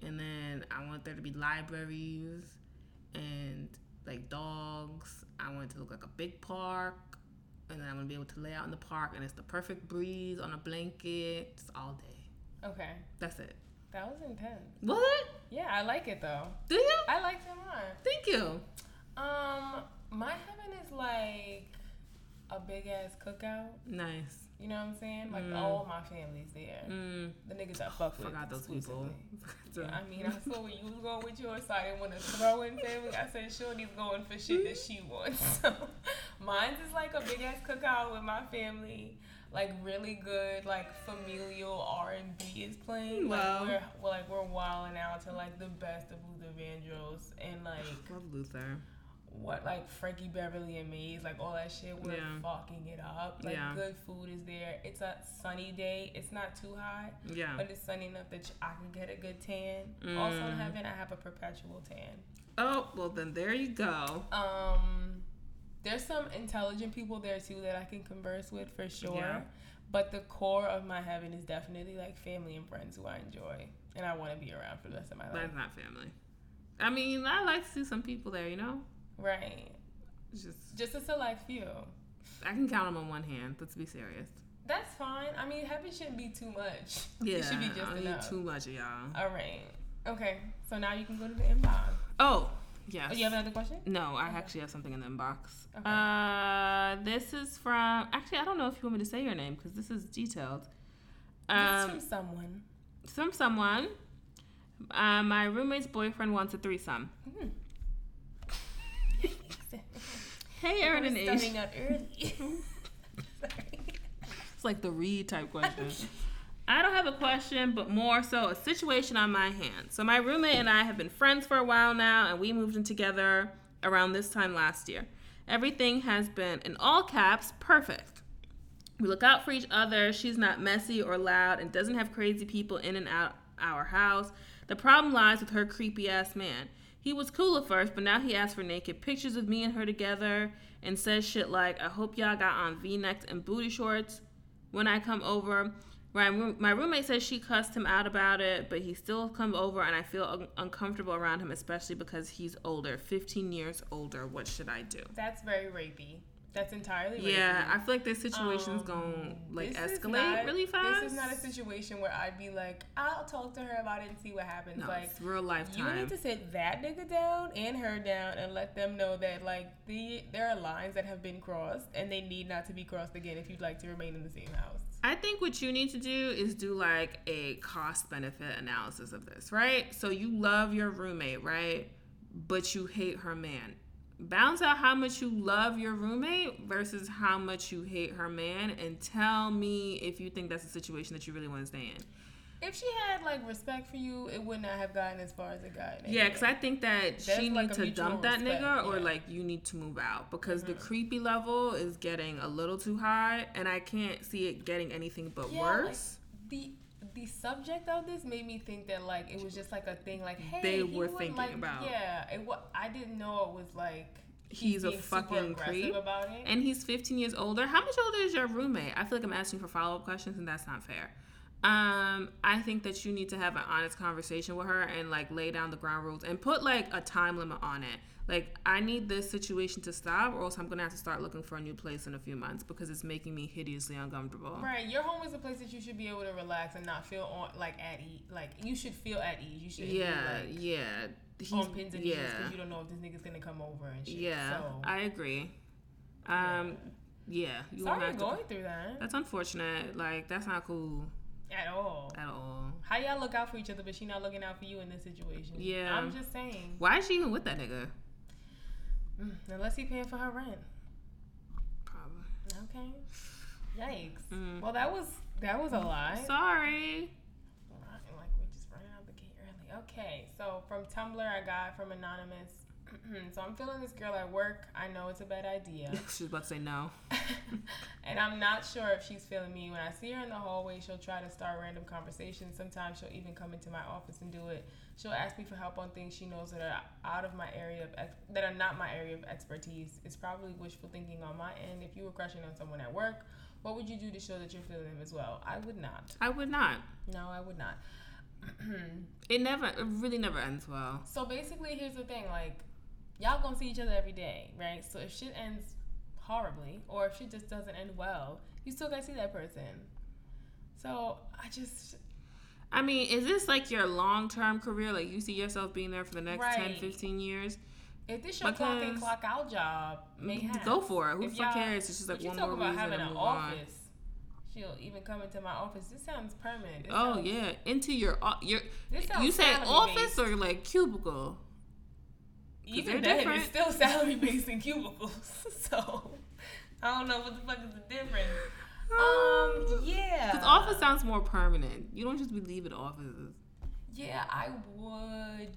[SPEAKER 1] And then I want there to be libraries and like dogs. I want it to look like a big park. And then I'm gonna be able to lay out in the park and it's the perfect breeze on a blanket just all day.
[SPEAKER 2] Okay.
[SPEAKER 1] That's it.
[SPEAKER 2] That was intense.
[SPEAKER 1] Was it?
[SPEAKER 2] Yeah, I like it though.
[SPEAKER 1] Do you?
[SPEAKER 2] I like it a lot.
[SPEAKER 1] Thank you.
[SPEAKER 2] Um, my heaven is like a big ass cookout.
[SPEAKER 1] Nice.
[SPEAKER 2] You know what I'm saying? Like
[SPEAKER 1] Mm.
[SPEAKER 2] all my family's there.
[SPEAKER 1] Mm.
[SPEAKER 2] The niggas I fuck with.
[SPEAKER 1] Forgot those people.
[SPEAKER 2] Yeah, I mean, I saw where you was going with yours, so I didn't want to throw in family. I said, Shorty's going for shit that she wants. So, mine's is like a big ass cookout with my family. Like really good, like familial R and B is playing.
[SPEAKER 1] Wow.
[SPEAKER 2] Like we're, we're like we're wilding out to like the best of Luther Vandross and like
[SPEAKER 1] Love Luther.
[SPEAKER 2] What like Frankie Beverly and Maze, like all that shit. We're
[SPEAKER 1] Yeah.
[SPEAKER 2] fucking it up. Like
[SPEAKER 1] Yeah.
[SPEAKER 2] good food is there. It's a sunny day. It's not too hot.
[SPEAKER 1] Yeah.
[SPEAKER 2] But it's sunny enough that I can get a good tan. Also in
[SPEAKER 1] Mm.
[SPEAKER 2] heaven, I have a perpetual tan.
[SPEAKER 1] Oh, well then there you go.
[SPEAKER 2] Um, there's some intelligent people there too that I can converse with for sure.
[SPEAKER 1] Yeah.
[SPEAKER 2] But the core of my heaven is definitely like family and friends who I enjoy and I want to be around for the rest of my life.
[SPEAKER 1] That's not family. I mean, I like to see some people there, you know?
[SPEAKER 2] Right.
[SPEAKER 1] Just
[SPEAKER 2] Just a select few.
[SPEAKER 1] I can count them on one hand. Let's be serious.
[SPEAKER 2] That's fine. I mean, heaven shouldn't be too much.
[SPEAKER 1] Yeah,
[SPEAKER 2] it should be
[SPEAKER 1] I
[SPEAKER 2] just
[SPEAKER 1] need
[SPEAKER 2] enough.
[SPEAKER 1] too much of y'all.
[SPEAKER 2] All right. Okay. So now you can go to the inbox.
[SPEAKER 1] Oh, yes.
[SPEAKER 2] Oh, you have another question?
[SPEAKER 1] no, I
[SPEAKER 2] Okay.
[SPEAKER 1] actually have something in the inbox.
[SPEAKER 2] Okay.
[SPEAKER 1] Uh, this is from. Actually, I don't know if you want me to say your name because this is detailed.
[SPEAKER 2] this is
[SPEAKER 1] Um,
[SPEAKER 2] from someone.
[SPEAKER 1] from someone. Uh, my roommate's boyfriend wants a threesome.
[SPEAKER 2] Hmm.
[SPEAKER 1] Hey, Erin and Ace.
[SPEAKER 2] starting out early.
[SPEAKER 1] It's like the read type question. I don't have a question, but more so a situation on my hands. So my roommate and I have been friends for a while now, and we moved in together around this time last year. Everything has been in all caps perfect. We look out for each other. She's not messy or loud and doesn't have crazy people in and out our house. The problem lies with her creepy ass man. He was cool at first, but now he asks for naked pictures of me and her together and says shit like, I hope y'all got on v necks and booty shorts when I come over. My, my roommate says she cussed him out about it, but he still comes over and I feel un- uncomfortable around him, especially because he's older 15 years older. What should I do?
[SPEAKER 2] That's very rapey. That's entirely.
[SPEAKER 1] Yeah, I feel like this situation's
[SPEAKER 2] Um,
[SPEAKER 1] going like escalate
[SPEAKER 2] not-
[SPEAKER 1] really fast.
[SPEAKER 2] This is not a situation where I'd be like, I'll talk to her about it and see what happens.
[SPEAKER 1] No,
[SPEAKER 2] like,
[SPEAKER 1] it's real
[SPEAKER 2] life.
[SPEAKER 1] you
[SPEAKER 2] need to sit that nigga down and her down and let them know that like the there are lines that have been crossed and they need not to be crossed again if you'd like to remain in the same house.
[SPEAKER 1] I think what you need to do is do like a cost benefit analysis of this, right? So you love your roommate, right? But you hate her man. Balance out how much you love your roommate versus how much you hate her man and tell me if you think that's a situation that you really want to stay in.
[SPEAKER 2] If she had like respect for you, it would not have gotten as far as it got.
[SPEAKER 1] Yeah, because I think that
[SPEAKER 2] That's
[SPEAKER 1] she
[SPEAKER 2] like
[SPEAKER 1] needs to dump that
[SPEAKER 2] respect,
[SPEAKER 1] nigga or
[SPEAKER 2] yeah.
[SPEAKER 1] like you need to move out because the
[SPEAKER 2] Mhm.
[SPEAKER 1] creepy level is getting a little too high and I can't see it getting anything but
[SPEAKER 2] Yeah,
[SPEAKER 1] worse.
[SPEAKER 2] the the subject of this made me think that like it was just like a thing like hey
[SPEAKER 1] They
[SPEAKER 2] he
[SPEAKER 1] were thinking
[SPEAKER 2] like,
[SPEAKER 1] about.
[SPEAKER 2] yeah it wa- I didn't know it was like
[SPEAKER 1] He's a fucking creep.
[SPEAKER 2] about it
[SPEAKER 1] and he's 15 years older. How much older is your roommate? I feel like I'm asking for follow up questions, and that's not fair. Um, I think that you need to have an honest conversation with her and like lay down the ground rules and put like a time limit on it. Like, I need this situation to stop, or else I'm gonna have to start looking for a new place in a few months because it's making me hideously uncomfortable.
[SPEAKER 2] right your home is a place that you should be able to relax and not feel on like at ease like you should feel at ease you should
[SPEAKER 1] Yeah,
[SPEAKER 2] like
[SPEAKER 1] yeah. He's,
[SPEAKER 2] on pins and needles
[SPEAKER 1] yeah,
[SPEAKER 2] because you don't know if this nigga's gonna come over and shit
[SPEAKER 1] yeah.
[SPEAKER 2] so
[SPEAKER 1] I agree. Um, yeah. you
[SPEAKER 2] sorry you're
[SPEAKER 1] to-
[SPEAKER 2] going through that
[SPEAKER 1] That's unfortunate. Like, that's not cool
[SPEAKER 2] at all
[SPEAKER 1] at all.
[SPEAKER 2] how y'all look out for each other but she not looking out for you in this situation
[SPEAKER 1] Yeah.
[SPEAKER 2] I'm just saying
[SPEAKER 1] Why is she even with that nigga?
[SPEAKER 2] Mm, unless he paying for her rent
[SPEAKER 1] Probably.
[SPEAKER 2] Okay. Yikes.
[SPEAKER 1] Mm.
[SPEAKER 2] Well, that was that was a lie.
[SPEAKER 1] Sorry.
[SPEAKER 2] Right, Like we're just running out the gate early. Okay. So from Tumblr, I got from anonymous. so I'm feeling this girl at work. I know it's a bad idea,
[SPEAKER 1] She's about to say no.
[SPEAKER 2] and I'm not sure if she's feeling me. When I see her in the hallway, she'll try to start random conversations. Sometimes she'll even come into my office and do it. She'll ask me for help on things she knows that are out of my area of ex- that are not my area of expertise. It's probably wishful thinking on my end. If you were crushing on someone at work, what would you do to show that you're feeling them as well? I would not.
[SPEAKER 1] I would not.
[SPEAKER 2] No, I would not.
[SPEAKER 1] It never, it really never ends well.
[SPEAKER 2] so basically, here's the thing: like, y'all gonna see each other every day, right? So if shit ends horribly, or if shit just doesn't end well, you still gotta see that person. So I just
[SPEAKER 1] I mean, is this like your long term career? Like, you see yourself being there for the next
[SPEAKER 2] 10,
[SPEAKER 1] 15 years?
[SPEAKER 2] if this your clock in clock out job, maybe mm-hmm.
[SPEAKER 1] Go for it. Who fuck cares? It's just like one more reason to
[SPEAKER 2] an
[SPEAKER 1] move on.
[SPEAKER 2] She'll even come into my office. This sounds permanent. This
[SPEAKER 1] Oh
[SPEAKER 2] sounds-
[SPEAKER 1] yeah, into your uh, your. You say office
[SPEAKER 2] based.
[SPEAKER 1] or like cubicle?
[SPEAKER 2] Even then,
[SPEAKER 1] different.
[SPEAKER 2] it's still salary based in cubicles. so I don't know what the fuck is the difference. Um, yeah.
[SPEAKER 1] Because office sounds more permanent. You don't just be leaving offices.
[SPEAKER 2] Yeah, I would.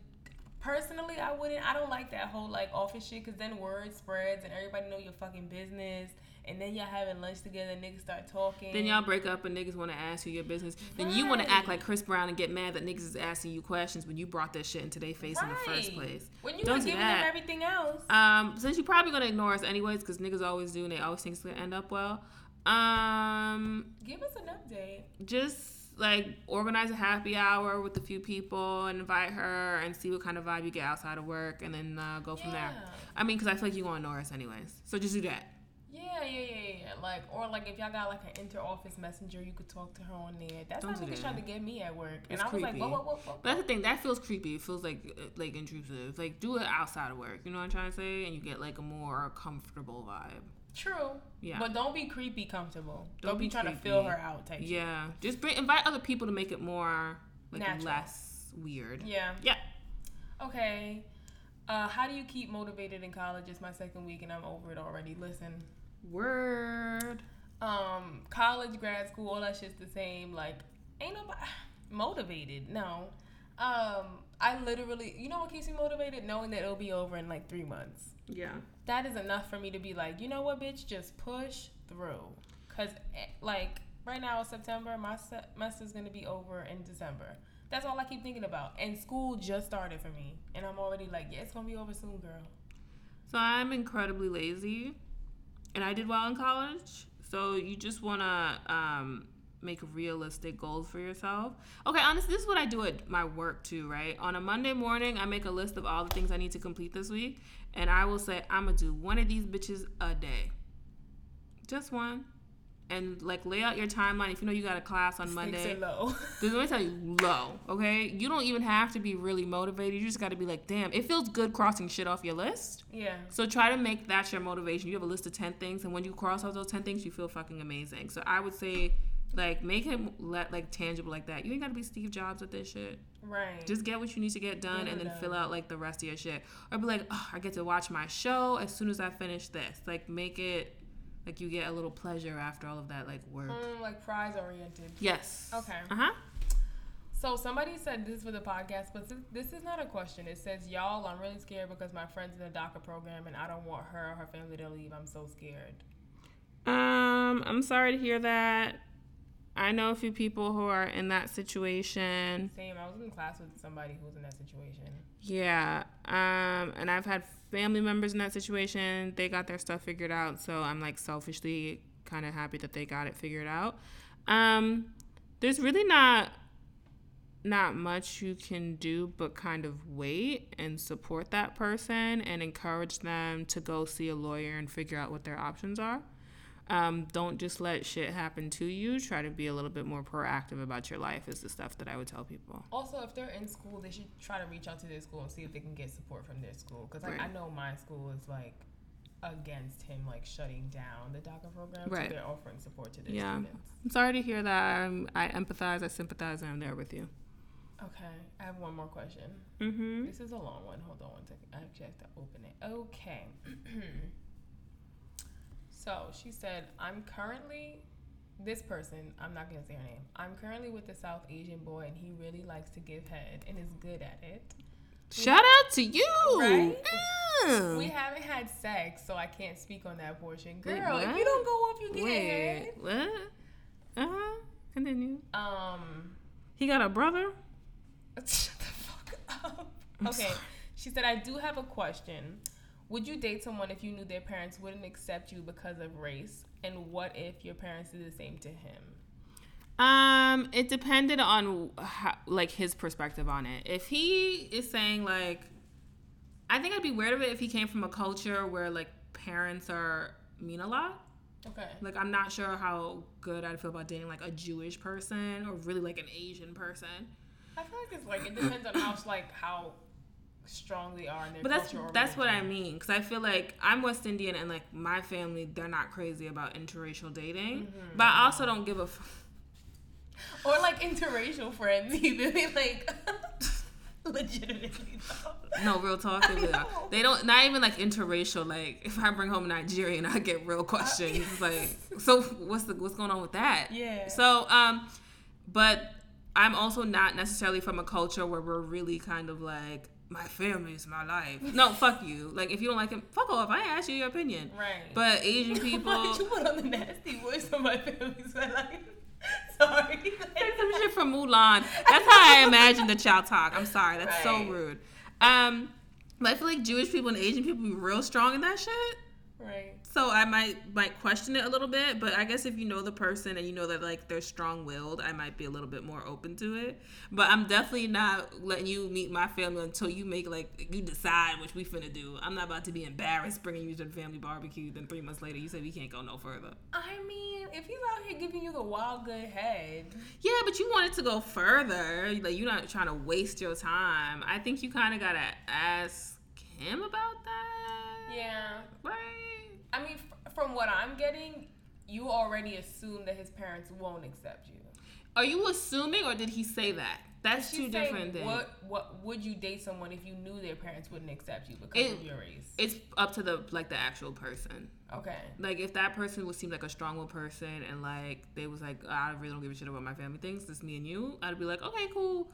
[SPEAKER 2] Personally, I wouldn't. I don't like that whole like office shit because then word spreads and everybody know your fucking business. And then y'all having lunch together, and niggas start talking.
[SPEAKER 1] Then y'all break up and niggas want to ask you your business. Then you want to act like Chris Brown and get mad that niggas is asking you questions when you brought that shit into their face in the first place.
[SPEAKER 2] When you
[SPEAKER 1] Don't
[SPEAKER 2] were
[SPEAKER 1] do
[SPEAKER 2] giving
[SPEAKER 1] that.
[SPEAKER 2] them everything else.
[SPEAKER 1] Um, since you're probably gonna ignore us anyways, because niggas always do and they always think it's gonna end up well. Um,
[SPEAKER 2] Give us an update.
[SPEAKER 1] just like organize a happy hour with a few people and invite her and see what kind of vibe you get outside of work and then uh, go from there.
[SPEAKER 2] Yeah.
[SPEAKER 1] I mean, because I feel like you want to us anyways. So just do that.
[SPEAKER 2] Yeah, yeah, yeah, yeah. Like, or like if y'all got like an inter-office messenger, you could talk to her on there. That's
[SPEAKER 1] Don't
[SPEAKER 2] how niggas tried to get me at work, and
[SPEAKER 1] It's
[SPEAKER 2] I was like,
[SPEAKER 1] creepy.
[SPEAKER 2] what, what, what, what?
[SPEAKER 1] But that's the thing. That feels creepy. It feels like like intrusive. Like do it outside of work. You know what I'm trying to say? And you get like a more comfortable vibe.
[SPEAKER 2] True.
[SPEAKER 1] Yeah.
[SPEAKER 2] But don't be creepy comfortable. Don't,
[SPEAKER 1] Don't
[SPEAKER 2] be,
[SPEAKER 1] be
[SPEAKER 2] trying to fill her out type shit.
[SPEAKER 1] Yeah. Just bring invite other people to make it more like
[SPEAKER 2] Natural.
[SPEAKER 1] less weird.
[SPEAKER 2] Yeah.
[SPEAKER 1] Yeah.
[SPEAKER 2] Okay. Uh, how do you keep motivated in college? It's my second week and I'm over it already. Listen,
[SPEAKER 1] Word.
[SPEAKER 2] um, college, grad school, all that shit's the same. Like, ain't nobody motivated. No. Um, I literally, you know what keeps me motivated? Knowing that it'll be over in like three months.
[SPEAKER 1] Yeah.
[SPEAKER 2] That is enough for me to be like, you know what, bitch, just push through. Cause eh, like right now it's September, my semester's gonna be over in December. That's all I keep thinking about. And school just started for me, and I'm already like, yeah, it's gonna be over soon, girl.
[SPEAKER 1] So I'm incredibly lazy, and I did well in college. So you just wanna um, make realistic goals for yourself. Okay, honestly, this is what I do at my work too, right? On a Monday morning, I make a list of all the things I need to complete this week, and I will say I'm gonna do one of these bitches a day. Just one and like lay out your timeline. If you know you got a class on Monday,
[SPEAKER 2] Stakes are low.
[SPEAKER 1] let me tell you, low. Okay, you don't even have to be really motivated. You just got to be like, damn, it feels good crossing shit off your list.
[SPEAKER 2] Yeah.
[SPEAKER 1] So try to make that your motivation. You have a list of ten things, and when you cross off those ten things, you feel fucking amazing. So I would say, like, make it let like tangible like that. You ain't got to be Steve Jobs with this shit.
[SPEAKER 2] Right.
[SPEAKER 1] Just get what you need to get done,
[SPEAKER 2] Get
[SPEAKER 1] and then
[SPEAKER 2] done.
[SPEAKER 1] fill out like the rest of your shit. Or be like, oh, I get to watch my show as soon as I finish this. Like, make it like you get a little pleasure after all of that like work.
[SPEAKER 2] Mm, like prize oriented.
[SPEAKER 1] Yes.
[SPEAKER 2] Okay.
[SPEAKER 1] Uh huh.
[SPEAKER 2] So somebody said this for the podcast, but this, this is not a question. It says, "Y'all, I'm really scared because my friend's in the DACA program, and I don't want her or her family to leave. I'm so scared."
[SPEAKER 1] Um, I'm sorry to hear that. I know a few people who are in that situation.
[SPEAKER 2] Same. I was in class with somebody who was in that situation.
[SPEAKER 1] Yeah. Um, and I've had family members in that situation. They got their stuff figured out, so I'm like selfishly kind of happy that they got it figured out. Um, there's really not not much you can do but kind of wait and support that person and encourage them to go see a lawyer and figure out what their options are. Um, don't just let shit happen to you. Try to be a little bit more proactive about your life, is the stuff that I would tell people.
[SPEAKER 2] Also, if they're in school, they should try to reach out to their school and see if they can get support from their school. Because like,
[SPEAKER 1] Right.
[SPEAKER 2] I know my school is like against him like shutting down the DACA program,
[SPEAKER 1] Right.
[SPEAKER 2] so they're offering support to their
[SPEAKER 1] Yeah.
[SPEAKER 2] students.
[SPEAKER 1] I'm sorry to hear that. I'm, I empathize, I sympathize, and I'm there with you.
[SPEAKER 2] Okay, I have one more question.
[SPEAKER 1] Mm-hmm.
[SPEAKER 2] This is a long one. Hold on one second. I actually have to open it. Okay. so she said, I'm currently, this person, I'm not going to say her name. I'm currently with a South Asian boy and he really likes to give head and is good at it.
[SPEAKER 1] Shout out to you.
[SPEAKER 2] Right?
[SPEAKER 1] Mm.
[SPEAKER 2] We haven't had sex, so I can't speak on that portion.
[SPEAKER 1] Wait,
[SPEAKER 2] Girl, if you don't go off, you get
[SPEAKER 1] Wait,
[SPEAKER 2] head.
[SPEAKER 1] what? Uh huh. Continue.
[SPEAKER 2] Um,
[SPEAKER 1] He got a brother.
[SPEAKER 2] Shut the fuck up.
[SPEAKER 1] I'm
[SPEAKER 2] Okay.
[SPEAKER 1] sorry.
[SPEAKER 2] She said, I do have a question. Would you date someone if you knew their parents wouldn't accept you because of race? And what if your parents did the same to him?
[SPEAKER 1] Um, it depended on how, like his perspective on it. If he is saying like, I think I'd be weird of it if he came from a culture where like parents are mean a lot.
[SPEAKER 2] Okay.
[SPEAKER 1] Like I'm not sure how good I'd feel about dating like a Jewish person or really like an Asian person.
[SPEAKER 2] I feel like it's like it depends on how like how strong they are in their
[SPEAKER 1] But that's that's what I mean because I feel like I'm West Indian and like my family they're not crazy about interracial dating,
[SPEAKER 2] Mm-hmm.
[SPEAKER 1] but I also don't give a. F-
[SPEAKER 2] Or like interracial friends. They like legitimately though.
[SPEAKER 1] no real talk. They, they don't not even like interracial. Like if I bring home a Nigerian, I get real questions. It's like so what's the what's going on with that?
[SPEAKER 2] Yeah.
[SPEAKER 1] So um, but I'm also not necessarily from a culture where we're really kind of like my family is my life. No, fuck you. Like if you don't like him, fuck off. I asked you your opinion.
[SPEAKER 2] Right.
[SPEAKER 1] But Asian people.
[SPEAKER 2] Why'd you put on the nasty voice for my family's like sorry.
[SPEAKER 1] Say some shit from Mulan. That's how I imagine the child talk. I'm sorry. That's so rude. Um, but I feel like Jewish people and Asian people be real strong in that shit.
[SPEAKER 2] Right.
[SPEAKER 1] So I might might question it a little bit, but I guess if you know the person and you know that like they're strong willed, I might be a little bit more open to it. But I'm definitely not letting you meet my family until you make like you decide what we finna do. I'm not about to be embarrassed bringing you to the family barbecue. Then three months later, you say we can't go no further.
[SPEAKER 2] I mean, if he's out here giving you the wild good head,
[SPEAKER 1] Yeah, but you wanted to go further. Like you're not trying to waste your time. I think you kind of gotta ask him about that.
[SPEAKER 2] yeah.
[SPEAKER 1] Right.
[SPEAKER 2] I mean, f- from what I'm getting, you already assume that his parents won't accept you.
[SPEAKER 1] Are you assuming, or did he say that? That's
[SPEAKER 2] She's
[SPEAKER 1] two different things.
[SPEAKER 2] What what would you date someone if you knew their parents wouldn't accept you because
[SPEAKER 1] It-
[SPEAKER 2] of your race?
[SPEAKER 1] It's up to the like the actual person.
[SPEAKER 2] Okay.
[SPEAKER 1] Like if that person would seem like a strong-willed person and like they was like ah, I really don't give a shit about my family things, it's me and you. I'd be like okay, cool.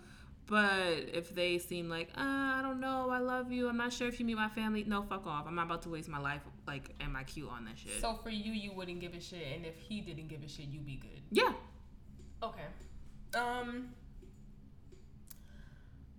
[SPEAKER 1] But if they seem like uh, I don't know, I love you, I'm not sure if you meet my family, no, fuck off. I'm not about to waste my life like and my cue on that shit.
[SPEAKER 2] So for you, you wouldn't give a shit, and if he didn't give a shit, you'd be good.
[SPEAKER 1] yeah,
[SPEAKER 2] Okay. Um.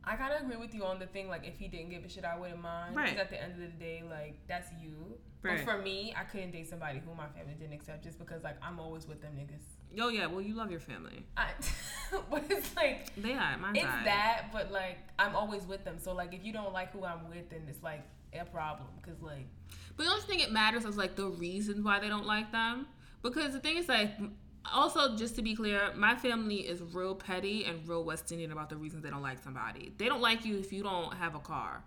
[SPEAKER 2] I kind of agree with you on the thing. Like, if he didn't give a shit, I wouldn't mind.
[SPEAKER 1] Right.
[SPEAKER 2] Because at the end of the day, like, that's you.
[SPEAKER 1] Right.
[SPEAKER 2] But for me, I couldn't date somebody who my family didn't accept just because, like, I'm always with them niggas.
[SPEAKER 1] oh yeah. Well, you love your family.
[SPEAKER 2] I, but it's like,
[SPEAKER 1] They are. Mine's
[SPEAKER 2] it's
[SPEAKER 1] alright.
[SPEAKER 2] that, but like, I'm always with them. So, like, if you don't like who I'm with, then it's like a problem. Because, like,
[SPEAKER 1] But the only thing it matters is like the reason why they don't like them. Because the thing is like also just to be clear, my family is real petty and real West Indian about the reasons they don't like somebody. They don't like you if you don't have a car.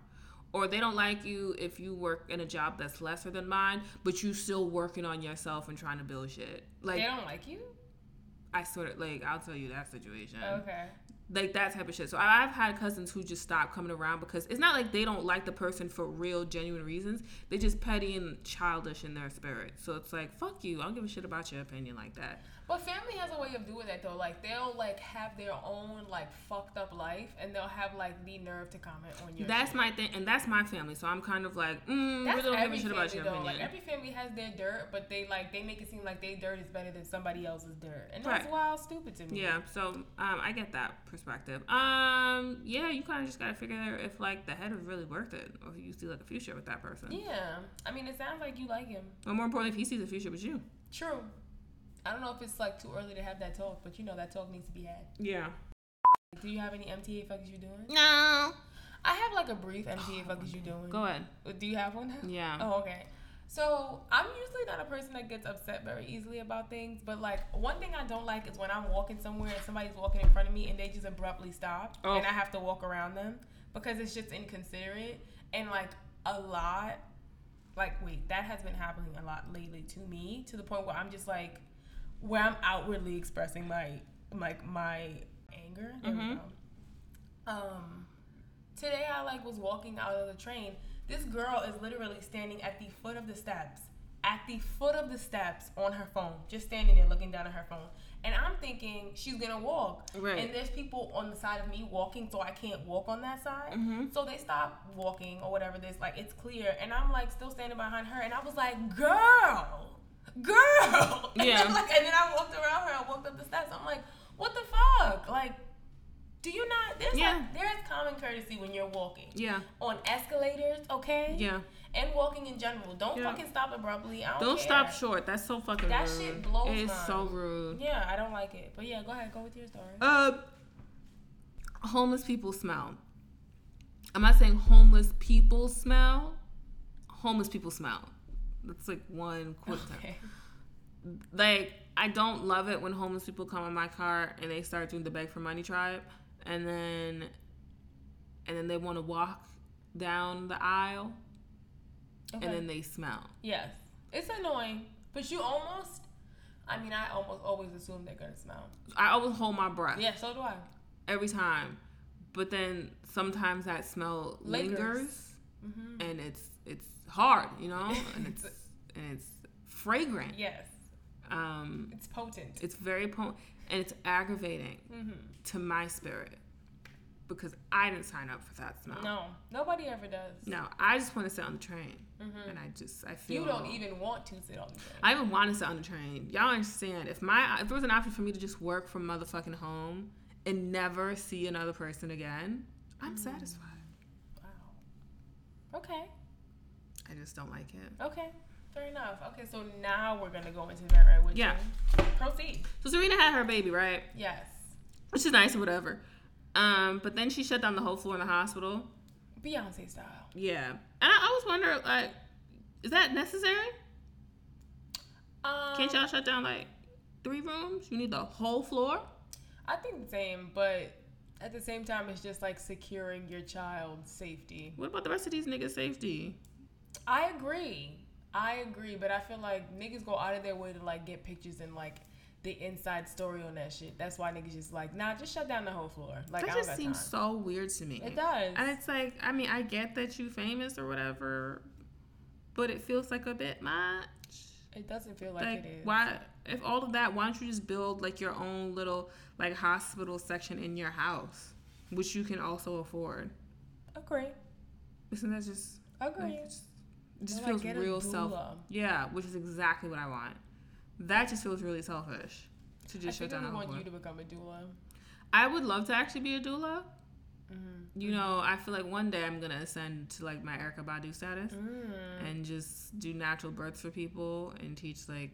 [SPEAKER 1] Or they don't like you if you work in a job that's lesser than mine, but you still working on yourself and trying to build shit. Like
[SPEAKER 2] they don't like you?
[SPEAKER 1] I sort of like I'll tell you that situation
[SPEAKER 2] Okay.
[SPEAKER 1] like that type of shit. So I've had cousins who just stop coming around because it's not like they don't like the person for real, genuine reasons. They just petty and childish in their spirit. So it's like, fuck you. I don't give a shit about your opinion like that.
[SPEAKER 2] But family has a way of doing that though. Like they'll like have their own like fucked up life, and they'll have like the nerve to comment on your.
[SPEAKER 1] That's
[SPEAKER 2] shit.
[SPEAKER 1] my thing, and that's my family. So I'm kind of like, mm,
[SPEAKER 2] That's
[SPEAKER 1] really don't give a shit about your
[SPEAKER 2] though.
[SPEAKER 1] opinion.
[SPEAKER 2] Like every family has their dirt, but they like they make it seem like their dirt is better than somebody else's dirt, and that's
[SPEAKER 1] Right.
[SPEAKER 2] wild stupid to me.
[SPEAKER 1] yeah, so um, I get that perspective. Um, yeah, you kind of just gotta figure out if like the head is really worth it, or if you see like a future with that person.
[SPEAKER 2] Yeah. I mean, it sounds like you like him.
[SPEAKER 1] Or more importantly, if he sees a future with you.
[SPEAKER 2] True. I don't know if it's like too early to have that talk, but you know that talk needs to be had.
[SPEAKER 1] Yeah.
[SPEAKER 2] Do you have any MTA fuckers you doing?
[SPEAKER 1] No.
[SPEAKER 2] I have like a brief MTA oh fuckers you doing.
[SPEAKER 1] Go ahead.
[SPEAKER 2] Uh, do you have one?
[SPEAKER 1] Yeah.
[SPEAKER 2] Oh, okay. So I'm usually not a person that gets upset very easily about things, but like one thing I don't like is when I'm walking somewhere and somebody's walking in front of me and they just abruptly stop
[SPEAKER 1] Oh.
[SPEAKER 2] and I have to walk around them because it's just inconsiderate and like a lot. Like wait, that has been happening a lot lately to me to the point where I'm just like, where I'm outwardly expressing my like my anger.
[SPEAKER 1] Mhm.
[SPEAKER 2] go. Um, today I like was walking out of the train. This girl is literally standing at the foot of the steps, at the foot of the steps on her phone, just standing there looking down at her phone. And I'm thinking she's gonna walk,
[SPEAKER 1] Right.
[SPEAKER 2] and there's people on the side of me walking, so I can't walk on that side.
[SPEAKER 1] Mhm.
[SPEAKER 2] So they stop walking or whatever. This like it's clear, and I'm like still standing behind her, and I was like, "Girl, girl," and
[SPEAKER 1] Yeah.
[SPEAKER 2] then, like, and then I walked around her. I walked up the steps. I'm like, "What the fuck?" Like, do you not? There's
[SPEAKER 1] Yeah.
[SPEAKER 2] like there's common courtesy when you're walking
[SPEAKER 1] Yeah.
[SPEAKER 2] on escalators, okay?
[SPEAKER 1] Yeah.
[SPEAKER 2] And walking in general. Don't
[SPEAKER 1] Yeah.
[SPEAKER 2] fucking stop abruptly. I don't,
[SPEAKER 1] Don't stop short. That's so fucking
[SPEAKER 2] That
[SPEAKER 1] rude.
[SPEAKER 2] shit blows
[SPEAKER 1] It is so rude.
[SPEAKER 2] Yeah, I don't like it. But yeah, go ahead. Go with your story.
[SPEAKER 1] Uh, homeless people smell. I'm not saying homeless people smell. Homeless people smell. That's like one quick.
[SPEAKER 2] Okay.
[SPEAKER 1] Like I don't love it when homeless people come in my car and they start doing the beg for money tribe, and then, and then they want to walk down the aisle,
[SPEAKER 2] okay.
[SPEAKER 1] and then they smell.
[SPEAKER 2] yes, it's annoying, but you almost. I mean, I almost always assume they're gonna smell.
[SPEAKER 1] I always hold my breath.
[SPEAKER 2] Yeah, so do I.
[SPEAKER 1] every time. But then sometimes that smell
[SPEAKER 2] Lingers.
[SPEAKER 1] lingers,
[SPEAKER 2] hmm
[SPEAKER 1] and it's it's hard, you know, and it's and it's fragrant.
[SPEAKER 2] Yes,
[SPEAKER 1] Um,
[SPEAKER 2] it's potent.
[SPEAKER 1] it's very potent, and it's aggravating
[SPEAKER 2] hmm
[SPEAKER 1] to my spirit because I didn't sign up for that smell.
[SPEAKER 2] No, nobody ever does.
[SPEAKER 1] No, I just want to sit on the train,
[SPEAKER 2] hmm
[SPEAKER 1] and I just I feel
[SPEAKER 2] You don't even want to sit on the train.
[SPEAKER 1] I even want to sit on the train. Y'all understand? If my if there was an option for me to just work from motherfucking home and never see another person again, I'm
[SPEAKER 2] Mm.
[SPEAKER 1] satisfied.
[SPEAKER 2] wow. Okay.
[SPEAKER 1] I just don't like it.
[SPEAKER 2] Okay. Fair enough. Okay, so now we're gonna go into that, right? With
[SPEAKER 1] Yeah.
[SPEAKER 2] you. Proceed.
[SPEAKER 1] So Serena had her baby, right?
[SPEAKER 2] Yes.
[SPEAKER 1] Which is nice or whatever. Um, but then she shut down the whole floor in the hospital.
[SPEAKER 2] Beyonce style.
[SPEAKER 1] Yeah. And I, always wonder, like, is that necessary?
[SPEAKER 2] Um,
[SPEAKER 1] Can't y'all shut down like three rooms? You need the whole floor?
[SPEAKER 2] I think the same, but at the same time, it's just like securing your child's safety.
[SPEAKER 1] What about the rest of these niggas' safety?
[SPEAKER 2] I agree. I agree, but I feel like niggas go out of their way to like get pictures and like the inside story on that shit. That's why niggas just like, nah, just shut down the whole floor. Like
[SPEAKER 1] that just seems
[SPEAKER 2] time.
[SPEAKER 1] so weird to me.
[SPEAKER 2] It does.
[SPEAKER 1] And it's like, I mean, I get that you famous or whatever, but it feels like a bit much.
[SPEAKER 2] It doesn't feel like,
[SPEAKER 1] Like,
[SPEAKER 2] it is.
[SPEAKER 1] why? If all of that, why don't you just build like your own little like hospital section in your house, which you can also afford?
[SPEAKER 2] Agree.
[SPEAKER 1] Isn't that just
[SPEAKER 2] Agree.
[SPEAKER 1] like, it just feels real self? Yeah, which is exactly what I want. That just feels really selfish to
[SPEAKER 2] I
[SPEAKER 1] just shut
[SPEAKER 2] think
[SPEAKER 1] down the
[SPEAKER 2] want you to become a doula.
[SPEAKER 1] I would love to actually be a doula.
[SPEAKER 2] Mm-hmm.
[SPEAKER 1] You know, I feel like one day I'm gonna ascend to like my Erykah Badu status
[SPEAKER 2] Mm.
[SPEAKER 1] and just do natural births for people and teach like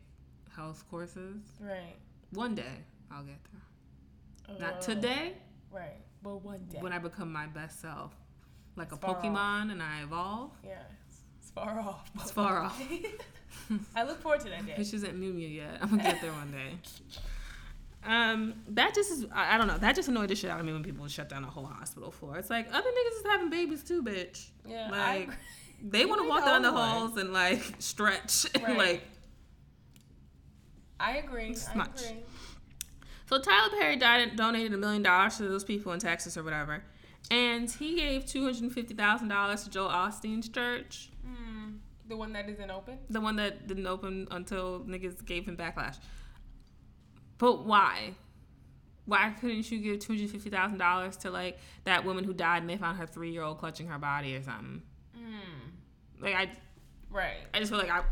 [SPEAKER 1] health courses.
[SPEAKER 2] Right.
[SPEAKER 1] One day I'll get there.
[SPEAKER 2] Uh,
[SPEAKER 1] Not today,
[SPEAKER 2] Right. But one day.
[SPEAKER 1] when I become my best self, like
[SPEAKER 2] It's
[SPEAKER 1] a
[SPEAKER 2] far off.
[SPEAKER 1] Pokemon and I evolve.
[SPEAKER 2] yeah. Far off.
[SPEAKER 1] It's far off.
[SPEAKER 2] I look forward to that day.
[SPEAKER 1] Bitch isn't Mew yet. I'm gonna get there one day. Um, that just is I, I don't know. That just annoyed the shit out of me when people shut down a whole hospital floor. It's like other niggas is having babies too, bitch.
[SPEAKER 2] Yeah.
[SPEAKER 1] Like
[SPEAKER 2] agree.
[SPEAKER 1] they want to walk down the halls and like stretch and like.
[SPEAKER 2] I agree. I agree.
[SPEAKER 1] So Tyler Perry died, donated a million dollars to those people in Texas or whatever, and he gave two hundred fifty thousand dollars to Joel Osteen's church,
[SPEAKER 2] Hmm. The one that isn't open.
[SPEAKER 1] the one that didn't open until niggas gave him backlash. But why? Why couldn't you give two hundred fifty thousand dollars to like that woman who died and they found her three year old clutching her body or something?
[SPEAKER 2] Hmm.
[SPEAKER 1] Like I,
[SPEAKER 2] Right.
[SPEAKER 1] I just feel like I,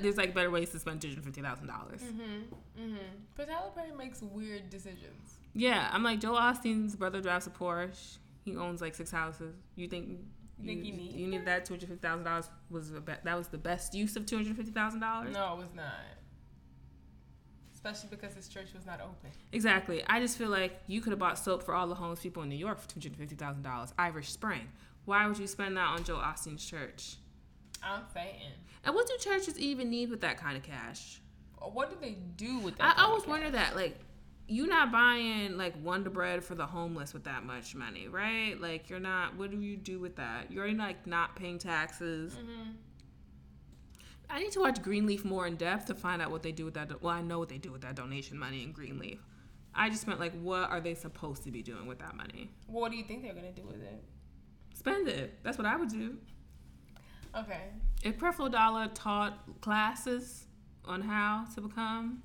[SPEAKER 1] there's like better ways to spend two hundred fifty thousand dollars.
[SPEAKER 2] Mm-hmm. Mm-hmm. But Tyler Perry makes weird decisions.
[SPEAKER 1] Yeah, I'm like Joel Osteen's brother drives a Porsche. He owns like six houses. You think
[SPEAKER 2] You think he need
[SPEAKER 1] you need that two hundred fifty thousand dollars was the be- that was the best use of two hundred fifty thousand dollars?
[SPEAKER 2] No, it was not. Especially because his church was not open.
[SPEAKER 1] Exactly. I just feel like you could have bought soap for all the homeless people in New York for two hundred fifty thousand dollars. Irish Spring. Why would you spend that on Joe Osteen's church?
[SPEAKER 2] I'm saying.
[SPEAKER 1] And what do churches even need with that kind of cash?
[SPEAKER 2] What do they do with that?
[SPEAKER 1] I
[SPEAKER 2] kind of
[SPEAKER 1] always wonder that. Like, you not buying like Wonder Bread for the homeless with that much money, right? Like, you're not. What do you do with that? You're already like not paying taxes.
[SPEAKER 2] Mhm.
[SPEAKER 1] I need to watch Greenleaf more in depth to find out what they do with that. do- Well, I know what they do with that donation money in Greenleaf. I just meant like, what are they supposed to be doing with that money?
[SPEAKER 2] What do you think they're gonna do with it?
[SPEAKER 1] Spend it. That's what I would do.
[SPEAKER 2] Okay.
[SPEAKER 1] If Creflo Dollar taught classes on how to become.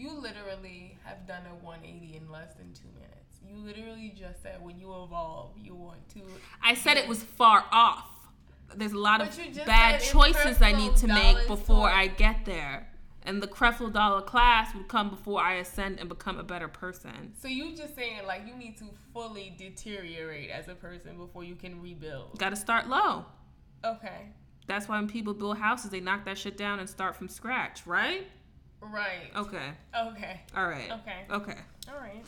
[SPEAKER 2] You literally have done a 180 in less than two minutes. You literally just said when you evolve, you want to.
[SPEAKER 1] I said it was far off. There's a lot of bad choices I need to make before I get there. And the Creflo Dollar class would come before I ascend and become a better person.
[SPEAKER 2] So you just saying like you need to fully deteriorate as a person before you can rebuild.
[SPEAKER 1] Got to start low.
[SPEAKER 2] Okay.
[SPEAKER 1] That's why when people build houses, they knock that shit down and start from scratch, right?
[SPEAKER 2] Right.
[SPEAKER 1] Okay.
[SPEAKER 2] Okay.
[SPEAKER 1] All right.
[SPEAKER 2] Okay.
[SPEAKER 1] Okay.
[SPEAKER 2] All right.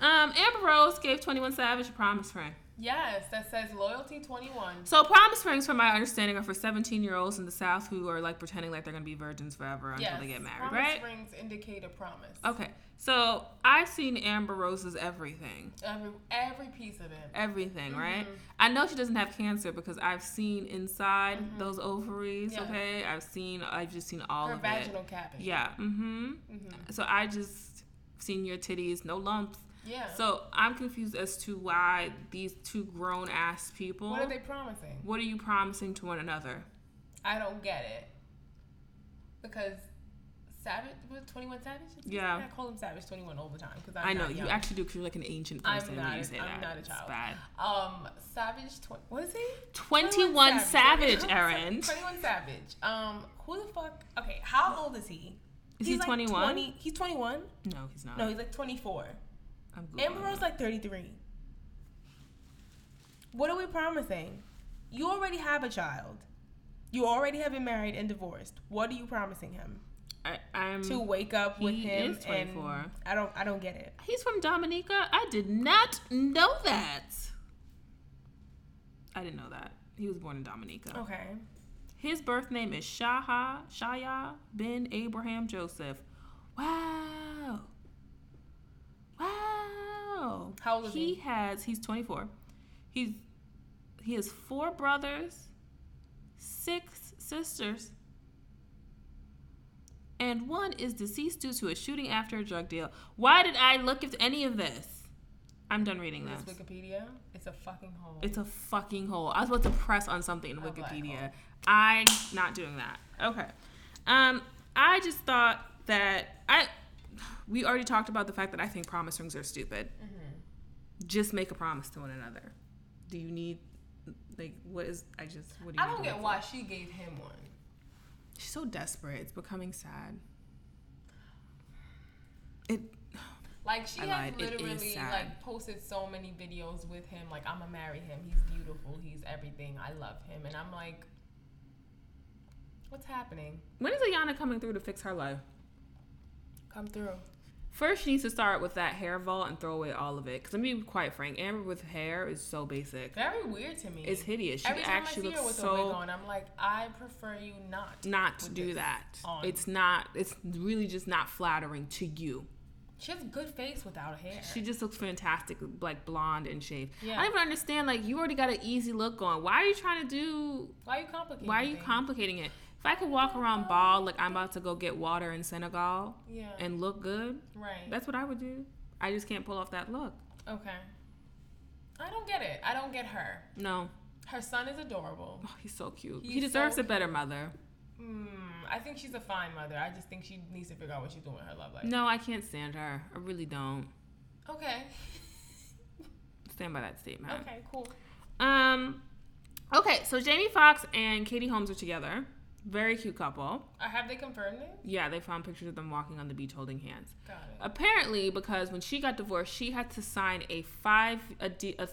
[SPEAKER 1] Um, Amber Rose gave 21 Savage a promise ring.
[SPEAKER 2] Yes, that says loyalty 21.
[SPEAKER 1] So promise rings, from my understanding, are for 17 year olds in the South who are like pretending like they're gonna be virgins forever until
[SPEAKER 2] yes.
[SPEAKER 1] they get married, right?
[SPEAKER 2] promise
[SPEAKER 1] right?
[SPEAKER 2] rings indicate a promise.
[SPEAKER 1] Okay. So I've seen Amber Rose's everything.
[SPEAKER 2] Every every piece of it.
[SPEAKER 1] Everything, right?
[SPEAKER 2] Mhm.
[SPEAKER 1] I know she doesn't have cancer because I've seen inside
[SPEAKER 2] Mhm.
[SPEAKER 1] those ovaries,
[SPEAKER 2] Yeah.
[SPEAKER 1] okay? I've seen I've just seen all of
[SPEAKER 2] Her
[SPEAKER 1] of
[SPEAKER 2] vaginal
[SPEAKER 1] it.
[SPEAKER 2] cavity.
[SPEAKER 1] Yeah. Mm-hmm.
[SPEAKER 2] mm-hmm.
[SPEAKER 1] So I just seen your titties, no lumps.
[SPEAKER 2] Yeah.
[SPEAKER 1] So I'm confused as to why these two grown ass people
[SPEAKER 2] what are they promising?
[SPEAKER 1] what are you promising to one another?
[SPEAKER 2] I don't get it. Because Savage, what, 21 Savage?
[SPEAKER 1] Yeah.
[SPEAKER 2] I call him Savage 21 all the time because
[SPEAKER 1] i know
[SPEAKER 2] not
[SPEAKER 1] you
[SPEAKER 2] young.
[SPEAKER 1] actually do because you're like an ancient
[SPEAKER 2] I'm
[SPEAKER 1] person
[SPEAKER 2] not
[SPEAKER 1] when you say
[SPEAKER 2] I'm
[SPEAKER 1] that.
[SPEAKER 2] not a
[SPEAKER 1] It's
[SPEAKER 2] child.
[SPEAKER 1] bad.
[SPEAKER 2] Um, Savage, tw- what is he?
[SPEAKER 1] 21 Savage, Erin.
[SPEAKER 2] 21 Savage. Um, who the fuck? Okay, how old is he?
[SPEAKER 1] Is
[SPEAKER 2] He's
[SPEAKER 1] he
[SPEAKER 2] like
[SPEAKER 1] 21?
[SPEAKER 2] 20 he's 21?
[SPEAKER 1] No, he's not.
[SPEAKER 2] No, he's like 24.
[SPEAKER 1] Googling
[SPEAKER 2] Amber Rose like 33. What are we promising? You already have a child. You already have been married and divorced. What are you promising him?
[SPEAKER 1] I, I'm.
[SPEAKER 2] To wake up with
[SPEAKER 1] he
[SPEAKER 2] him
[SPEAKER 1] is 24.
[SPEAKER 2] and I don't I don't get it.
[SPEAKER 1] He's from Dominica. I did not know that. I didn't know that. He was born in Dominica.
[SPEAKER 2] Okay.
[SPEAKER 1] His birth name is Shaha Shaya bin Abraham Joseph. Wow. Wow.
[SPEAKER 2] How old is
[SPEAKER 1] he?
[SPEAKER 2] he?
[SPEAKER 1] has he's 24. He's he has four brothers, six sisters, and one is deceased due to a shooting after a drug deal. Why did I look at any of this? I'm done reading
[SPEAKER 2] This
[SPEAKER 1] this.
[SPEAKER 2] Wikipedia, it's a fucking hole.
[SPEAKER 1] It's a fucking hole. I was about to press on something in Wikipedia. I'm not doing that. Okay. Um, I just thought that I we already talked about the fact that I think promise rings are stupid.
[SPEAKER 2] Mm-hmm.
[SPEAKER 1] Just make a promise to one another. Do you need like what is I just what do you
[SPEAKER 2] I don't get why
[SPEAKER 1] for?
[SPEAKER 2] she gave him one.
[SPEAKER 1] She's so desperate. It's becoming sad. It
[SPEAKER 2] Like she
[SPEAKER 1] I
[SPEAKER 2] has
[SPEAKER 1] lied.
[SPEAKER 2] Literally like posted so many videos with him. Like I'ma marry him. He's beautiful. He's everything. I love him. And I'm like, what's happening?
[SPEAKER 1] when is Iyanla coming through to fix her life?
[SPEAKER 2] Come through.
[SPEAKER 1] First, she needs to start with that hair vault and throw away all of it. Because let me be quite frank, Amber with hair is so basic.
[SPEAKER 2] Very weird to me.
[SPEAKER 1] It's hideous. She
[SPEAKER 2] Every time I
[SPEAKER 1] actually
[SPEAKER 2] see her
[SPEAKER 1] looks
[SPEAKER 2] with a wig on, I'm like, I prefer you not.
[SPEAKER 1] not to do that.
[SPEAKER 2] on.
[SPEAKER 1] It's not. It's really just not flattering to you.
[SPEAKER 2] She has a good face without hair.
[SPEAKER 1] She just looks fantastic, like blonde and shaved.
[SPEAKER 2] Yeah.
[SPEAKER 1] I don't even understand. Like you already got an easy look on. Why are you trying to do?
[SPEAKER 2] why are you complicating?
[SPEAKER 1] Why are you
[SPEAKER 2] things?
[SPEAKER 1] complicating it? If I could walk around bald like I'm about to go get water in Senegal
[SPEAKER 2] Yeah.
[SPEAKER 1] and look good,
[SPEAKER 2] right.
[SPEAKER 1] that's what I would do. I just can't pull off that look.
[SPEAKER 2] okay. I don't get it. I don't get her.
[SPEAKER 1] No,
[SPEAKER 2] Her son is adorable.
[SPEAKER 1] oh, he's so cute.
[SPEAKER 2] He's
[SPEAKER 1] he deserves
[SPEAKER 2] so
[SPEAKER 1] a better mother.
[SPEAKER 2] Hmm. I think she's a fine mother. I just think she needs to figure out what she's doing with her love life.
[SPEAKER 1] No, I can't stand her. I really don't.
[SPEAKER 2] Okay.
[SPEAKER 1] Stand by that statement.
[SPEAKER 2] Okay. Cool.
[SPEAKER 1] Um, okay, so Jamie Foxx and Katie Holmes are together. Very cute couple.
[SPEAKER 2] Uh, have they confirmed it?
[SPEAKER 1] Yeah, they found pictures of them walking on the beach holding hands.
[SPEAKER 2] Got it.
[SPEAKER 1] Apparently, because when she got divorced, she had to sign a five a, de- a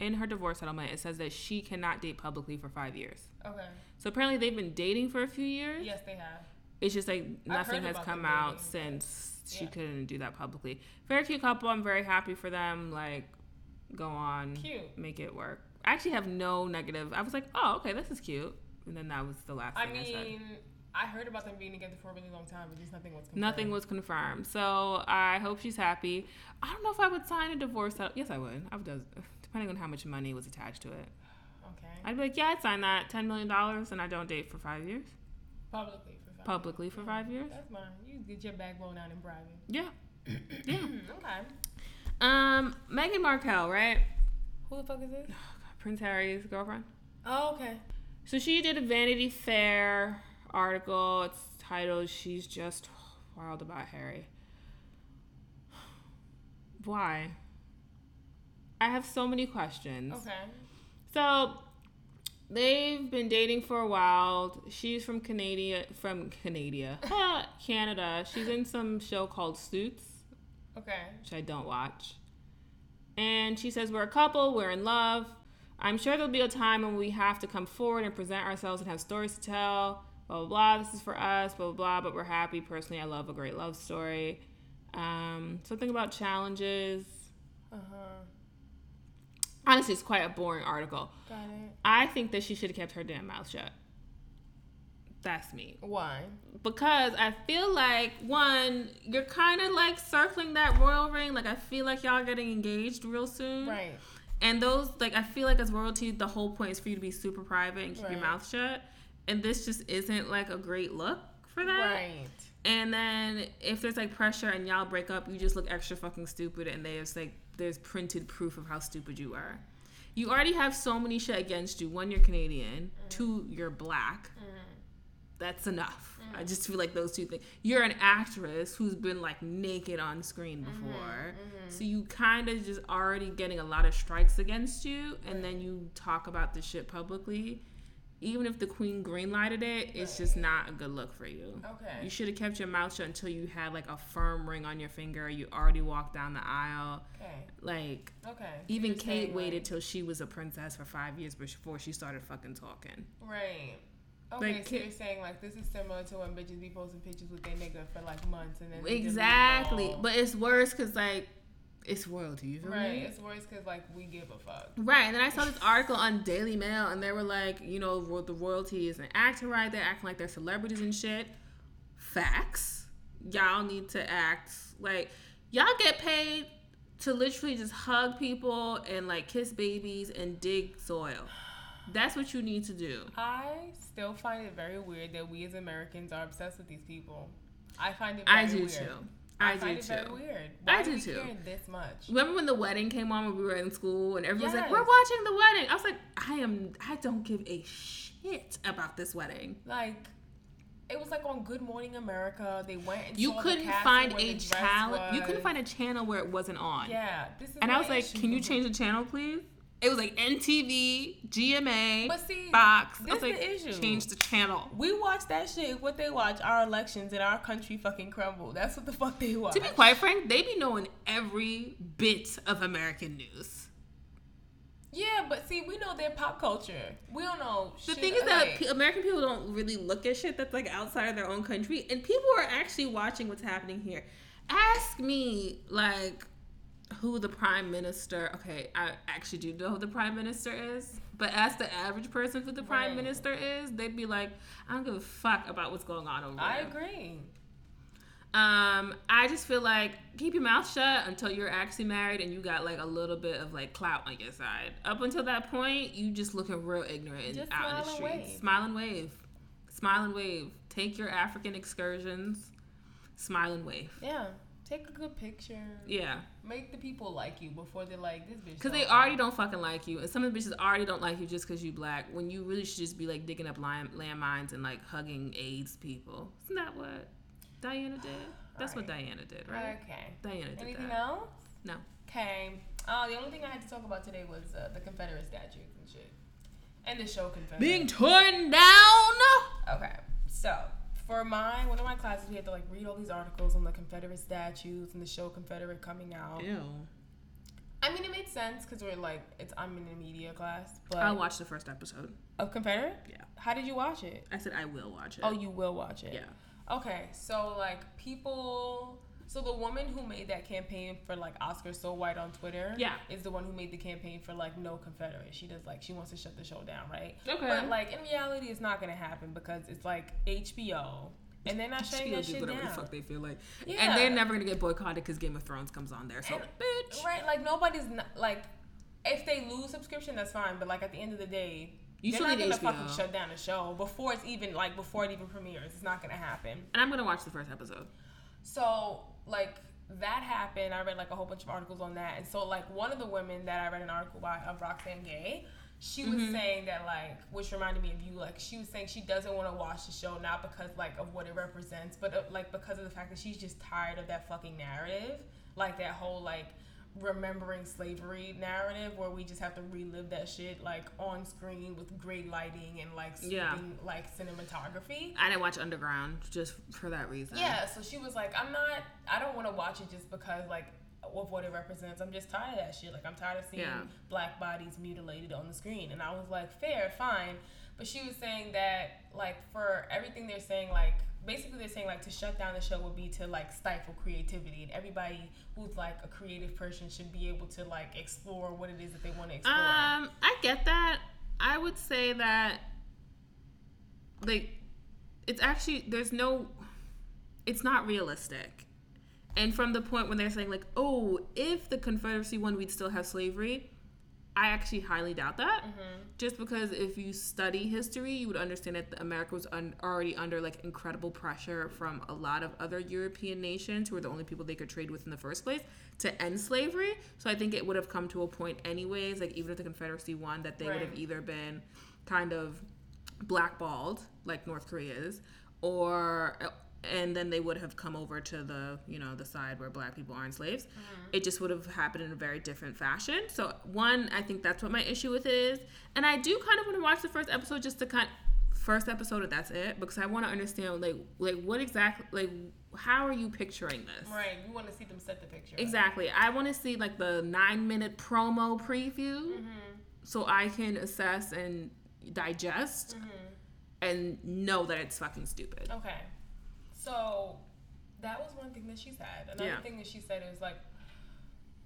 [SPEAKER 1] in her divorce settlement. It says that she cannot date publicly for five years.
[SPEAKER 2] Okay.
[SPEAKER 1] So apparently, they've been dating for a few years.
[SPEAKER 2] Yes, they have.
[SPEAKER 1] It's just like nothing has come out since she couldn't do that publicly. Very cute couple. I'm very happy for them. Like, go on,
[SPEAKER 2] Cute.
[SPEAKER 1] make it work. I actually have no negative. I was like, oh, okay, this is cute, and then that was the last
[SPEAKER 2] I
[SPEAKER 1] thing I,
[SPEAKER 2] mean, I heard about them being together for a really long time, but just nothing was confirmed.
[SPEAKER 1] Nothing was confirmed. So I hope she's happy. I don't know if I would sign a divorce. Out. Yes, I would. I would, depending on how much money was attached to it.
[SPEAKER 2] Okay.
[SPEAKER 1] I'd be like, yeah, I'd sign that ten million dollars, and I don't date for five years,
[SPEAKER 2] Publicly for five.
[SPEAKER 1] publicly for five years.
[SPEAKER 2] That's fine. You get your back backbone out in private.
[SPEAKER 1] Yeah, yeah.
[SPEAKER 2] okay.
[SPEAKER 1] Um, Meghan Markle, right?
[SPEAKER 2] Who the fuck is this?
[SPEAKER 1] Prince Harry's girlfriend.
[SPEAKER 2] Oh, okay.
[SPEAKER 1] So she did a Vanity Fair article. It's titled "She's Just Wild About Harry." Why? I have so many questions.
[SPEAKER 2] Okay.
[SPEAKER 1] So they've been dating for a while. She's from Canada, from Canada, Canada. She's in some show called Suits,
[SPEAKER 2] Okay.
[SPEAKER 1] which I don't watch. And she says we're a couple, we're in love. I'm sure there'll be a time when we have to come forward and present ourselves and have stories to tell. Blah blah blah. This is for us. Blah blah blah. But we're happy. Personally, I love a great love story. Um, something about challenges.
[SPEAKER 2] Uh huh.
[SPEAKER 1] Honestly, it's quite a boring article.
[SPEAKER 2] Got it.
[SPEAKER 1] I think that she should have kept her damn mouth shut. That's me.
[SPEAKER 2] Why?
[SPEAKER 1] Because I feel like one, you're kind of like circling that royal ring. Like I feel like y'all getting engaged real soon.
[SPEAKER 2] Right.
[SPEAKER 1] And those, like, I feel like as royalty, the whole point is for you to be super private and keep your mouth shut. And this just isn't like a great look for that.
[SPEAKER 2] Right.
[SPEAKER 1] And then if there's like pressure and y'all break up, you just look extra fucking stupid. And there's like there's printed proof of how stupid you are. You already have so many shit against you. One, you're Canadian. Mm-hmm. Two, you're black. Mm-hmm. That's enough. I just feel like those two things. You're an actress who's been like naked on screen before. So you kind of just already getting a lot of strikes against you. And then you talk about the shit publicly. Even if the queen greenlighted it, it's just not a good look for you.
[SPEAKER 2] Okay.
[SPEAKER 1] You should have kept your mouth shut until you had like a firm ring on your finger. You already walked down the aisle.
[SPEAKER 2] Okay.
[SPEAKER 1] Like
[SPEAKER 2] Okay.
[SPEAKER 1] Even Kate waited
[SPEAKER 2] like-
[SPEAKER 1] till she was a princess for five years before she started fucking talking.
[SPEAKER 2] Right. Okay,
[SPEAKER 1] Like,
[SPEAKER 2] so you're saying like this is similar to when bitches be posting pictures with their nigga for like months and then they delete it
[SPEAKER 1] Exactly, but it's worse because like it's royalty. You feel
[SPEAKER 2] right,
[SPEAKER 1] me?
[SPEAKER 2] it's worse because like we give a fuck.
[SPEAKER 1] Right, and then I saw this article on Daily Mail, and they were like, you know, the royalty isn't acting right. They're acting like they're celebrities and shit. Facts. Y'all need to act like y'all get paid to literally just hug people and like kiss babies and dig soil. That's what you need to do.
[SPEAKER 2] I still find it very weird that we as Americans are obsessed with these people. I find it very
[SPEAKER 1] I do
[SPEAKER 2] weird.
[SPEAKER 1] too. I,
[SPEAKER 2] find
[SPEAKER 1] do
[SPEAKER 2] it
[SPEAKER 1] too.
[SPEAKER 2] very weird. Why
[SPEAKER 1] I do
[SPEAKER 2] we
[SPEAKER 1] too.
[SPEAKER 2] care this much?
[SPEAKER 1] Remember when the wedding came on when we were in school and everyone's like, "We're watching the wedding." I was like, "I am. I don't give a shit about this wedding."
[SPEAKER 2] Like, it was like on Good Morning America. They went and
[SPEAKER 1] You couldn't find a channel. You couldn't find a channel where it wasn't on.
[SPEAKER 2] Yeah, this is
[SPEAKER 1] And I was like, "Can you change the channel, please?" It was like NTV, GMA,
[SPEAKER 2] But see,
[SPEAKER 1] Fox. I
[SPEAKER 2] this
[SPEAKER 1] was like,
[SPEAKER 2] the issue.
[SPEAKER 1] "Change the channel."
[SPEAKER 2] We watch that shit. What they watch, our elections and our country fucking crumble. That's what the fuck they watch.
[SPEAKER 1] To be quite frank, they be knowing every bit of American news.
[SPEAKER 2] yeah, but see, we know their pop culture. We don't know.
[SPEAKER 1] The
[SPEAKER 2] shit
[SPEAKER 1] thing is that
[SPEAKER 2] like-
[SPEAKER 1] pe- American people don't really look at shit that's like outside of their own country, and people are actually watching what's happening here. Ask me, like, who the prime minister. Okay, I actually do know who the prime minister is, but ask the average person who the prime
[SPEAKER 2] Right.
[SPEAKER 1] minister is, they'd be like, I don't give a fuck about what's going on over there.
[SPEAKER 2] I agree.
[SPEAKER 1] Um, I just feel like keep your mouth shut until you're actually married and you got like a little bit of like clout on your side. Up until that point, you just looking real ignorant and
[SPEAKER 2] Just
[SPEAKER 1] out in the
[SPEAKER 2] wave.
[SPEAKER 1] Smile and wave. Smile and wave. Take your African excursions. Smile and wave.
[SPEAKER 2] Yeah, take a good picture.
[SPEAKER 1] Yeah,
[SPEAKER 2] Make the people like you before they're like this bitch.
[SPEAKER 1] because they already don't fucking like you, and some of the bitches already don't like you just because you black. When you really should just be like digging up land landmines and like hugging AIDS people. Isn't that what Diana did? That's what Diana did, right?
[SPEAKER 2] Okay.
[SPEAKER 1] Diana did
[SPEAKER 2] Anything
[SPEAKER 1] that.
[SPEAKER 2] else?
[SPEAKER 1] No.
[SPEAKER 2] Okay. Uh, the only thing I had to talk about today was uh, the Confederate statues and shit, and the show Confederate.
[SPEAKER 1] Being torn down.
[SPEAKER 2] Okay, so for my one of my classes, we had to like read all these articles on the Confederate statues and the show Confederate coming out.
[SPEAKER 1] Ew.
[SPEAKER 2] I mean, it made sense because we're like, it's I'm in a media class, but
[SPEAKER 1] I'll watch the first episode.
[SPEAKER 2] of Confederate.
[SPEAKER 1] Yeah.
[SPEAKER 2] How did you watch it?
[SPEAKER 1] I said I will watch it.
[SPEAKER 2] Oh, you will watch it.
[SPEAKER 1] yeah.
[SPEAKER 2] Okay, so like people, so the woman who made that campaign for like Oscar So White on Twitter,
[SPEAKER 1] Yeah.
[SPEAKER 2] is the one who made the campaign for like no Confederate. She does like she wants to shut the show down, right?
[SPEAKER 1] Okay.
[SPEAKER 2] But like in reality, it's not gonna happen because it's like HBO, and they're not shutting
[SPEAKER 1] She'll
[SPEAKER 2] that
[SPEAKER 1] do
[SPEAKER 2] shit
[SPEAKER 1] whatever
[SPEAKER 2] down.
[SPEAKER 1] the fuck they feel like.
[SPEAKER 2] Yeah.
[SPEAKER 1] And they're never gonna get boycotted because Game of Thrones comes on there. So,
[SPEAKER 2] And-
[SPEAKER 1] bitch.
[SPEAKER 2] Right, like nobody's not, like, if they lose subscription, that's fine. But like at the end of the day,
[SPEAKER 1] You
[SPEAKER 2] they're not gonna
[SPEAKER 1] HBO.
[SPEAKER 2] fucking shut down the show before it's even like before it even premieres. It's not gonna happen.
[SPEAKER 1] And I'm gonna watch the first episode.
[SPEAKER 2] So like that happened. I read like a whole bunch of articles on that, and so like one of the women that I read an article by of Roxane Gay. She was
[SPEAKER 1] Mm-hmm.
[SPEAKER 2] saying that like, which reminded me of you. Like, she was saying she doesn't want to watch the show not because like of what it represents, but uh, like because of the fact that she's just tired of that fucking narrative, like that whole like remembering slavery narrative where we just have to relive that shit like on screen with great lighting and like
[SPEAKER 1] Yeah.
[SPEAKER 2] sweeping like cinematography.
[SPEAKER 1] I didn't watch Underground just for that reason.
[SPEAKER 2] Yeah, so she was like, I'm not, I don't want to watch it just because, like, of what it represents. I'm just tired of that shit. Like, I'm tired of seeing
[SPEAKER 1] Yeah.
[SPEAKER 2] black bodies mutilated on the screen. And I was like, fair, fine. But she was saying that, like, for everything they're saying, like, basically they're saying, like, to shut down the show would be to, like, stifle creativity. And everybody who's, like, a creative person should be able to, like, explore what it is that they want to explore.
[SPEAKER 1] Um, I get that. I would say that, like, it's actually there's no, it's not realistic. And from the point when they're saying like, oh, if the Confederacy won, we'd still have slavery. I actually highly doubt that. Mm-hmm. Just because if you study history, you would understand that America was un- already under like incredible pressure from a lot of other European nations who were the only people they could trade with in the first place to end slavery. So I think it would have come to a point, anyways, like even if the Confederacy won, that they would have either been kind of blackballed, like North Korea is, or and then they would have come over to the you know the side where black people aren't slaves it just would have happened in a very different fashion so one i think that's what my issue with it is and i do kind of want to watch the first episode just to kind first episode and that's it because i want to understand like like what exactly like how are you picturing this
[SPEAKER 2] right. You want to see them set the picture.
[SPEAKER 1] exactly i want to see like the nine minute promo preview
[SPEAKER 2] Mm-hmm.
[SPEAKER 1] so i can assess and digest
[SPEAKER 2] Mm-hmm.
[SPEAKER 1] and know that it's fucking stupid
[SPEAKER 2] Okay. So that was one thing that she said. Another
[SPEAKER 1] Yeah.
[SPEAKER 2] thing that she said is like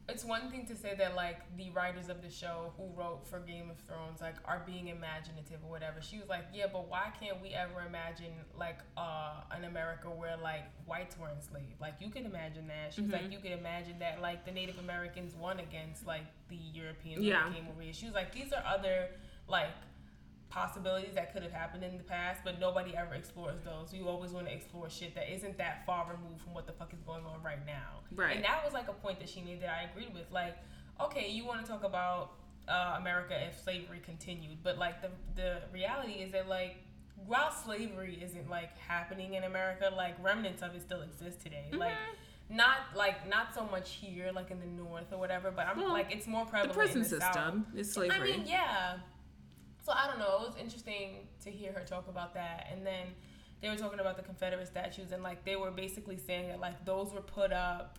[SPEAKER 2] it's one thing to say that like the writers of the show who wrote for Game of Thrones like are being imaginative or whatever. She was like, Yeah, but why can't we ever imagine like uh an America where like whites were enslaved? Like you can imagine that. She was
[SPEAKER 1] Mm-hmm.
[SPEAKER 2] like, You can imagine that like the Native Americans won against like the Europeans
[SPEAKER 1] Yeah.
[SPEAKER 2] came over here. She was like, These are other like possibilities that could have happened in the past, but nobody ever explores those. You always want to explore shit that isn't that far removed from what the fuck is going on right now.
[SPEAKER 1] Right.
[SPEAKER 2] And that was like a point that she made that I agreed with. Like, okay, you want to talk about uh, America if slavery continued, but like the the reality is that like while slavery isn't like happening in America, like remnants of it still exist today. Like not like not so much here, like in the north or whatever, but I'm
[SPEAKER 1] Well,
[SPEAKER 2] like it's more
[SPEAKER 1] The
[SPEAKER 2] prevalent.
[SPEAKER 1] prison
[SPEAKER 2] in the South.
[SPEAKER 1] system is slavery.
[SPEAKER 2] I mean, yeah. So I don't know. It was interesting to hear her talk about that, and then they were talking about the Confederate statues, and like they were basically saying that like those were put up,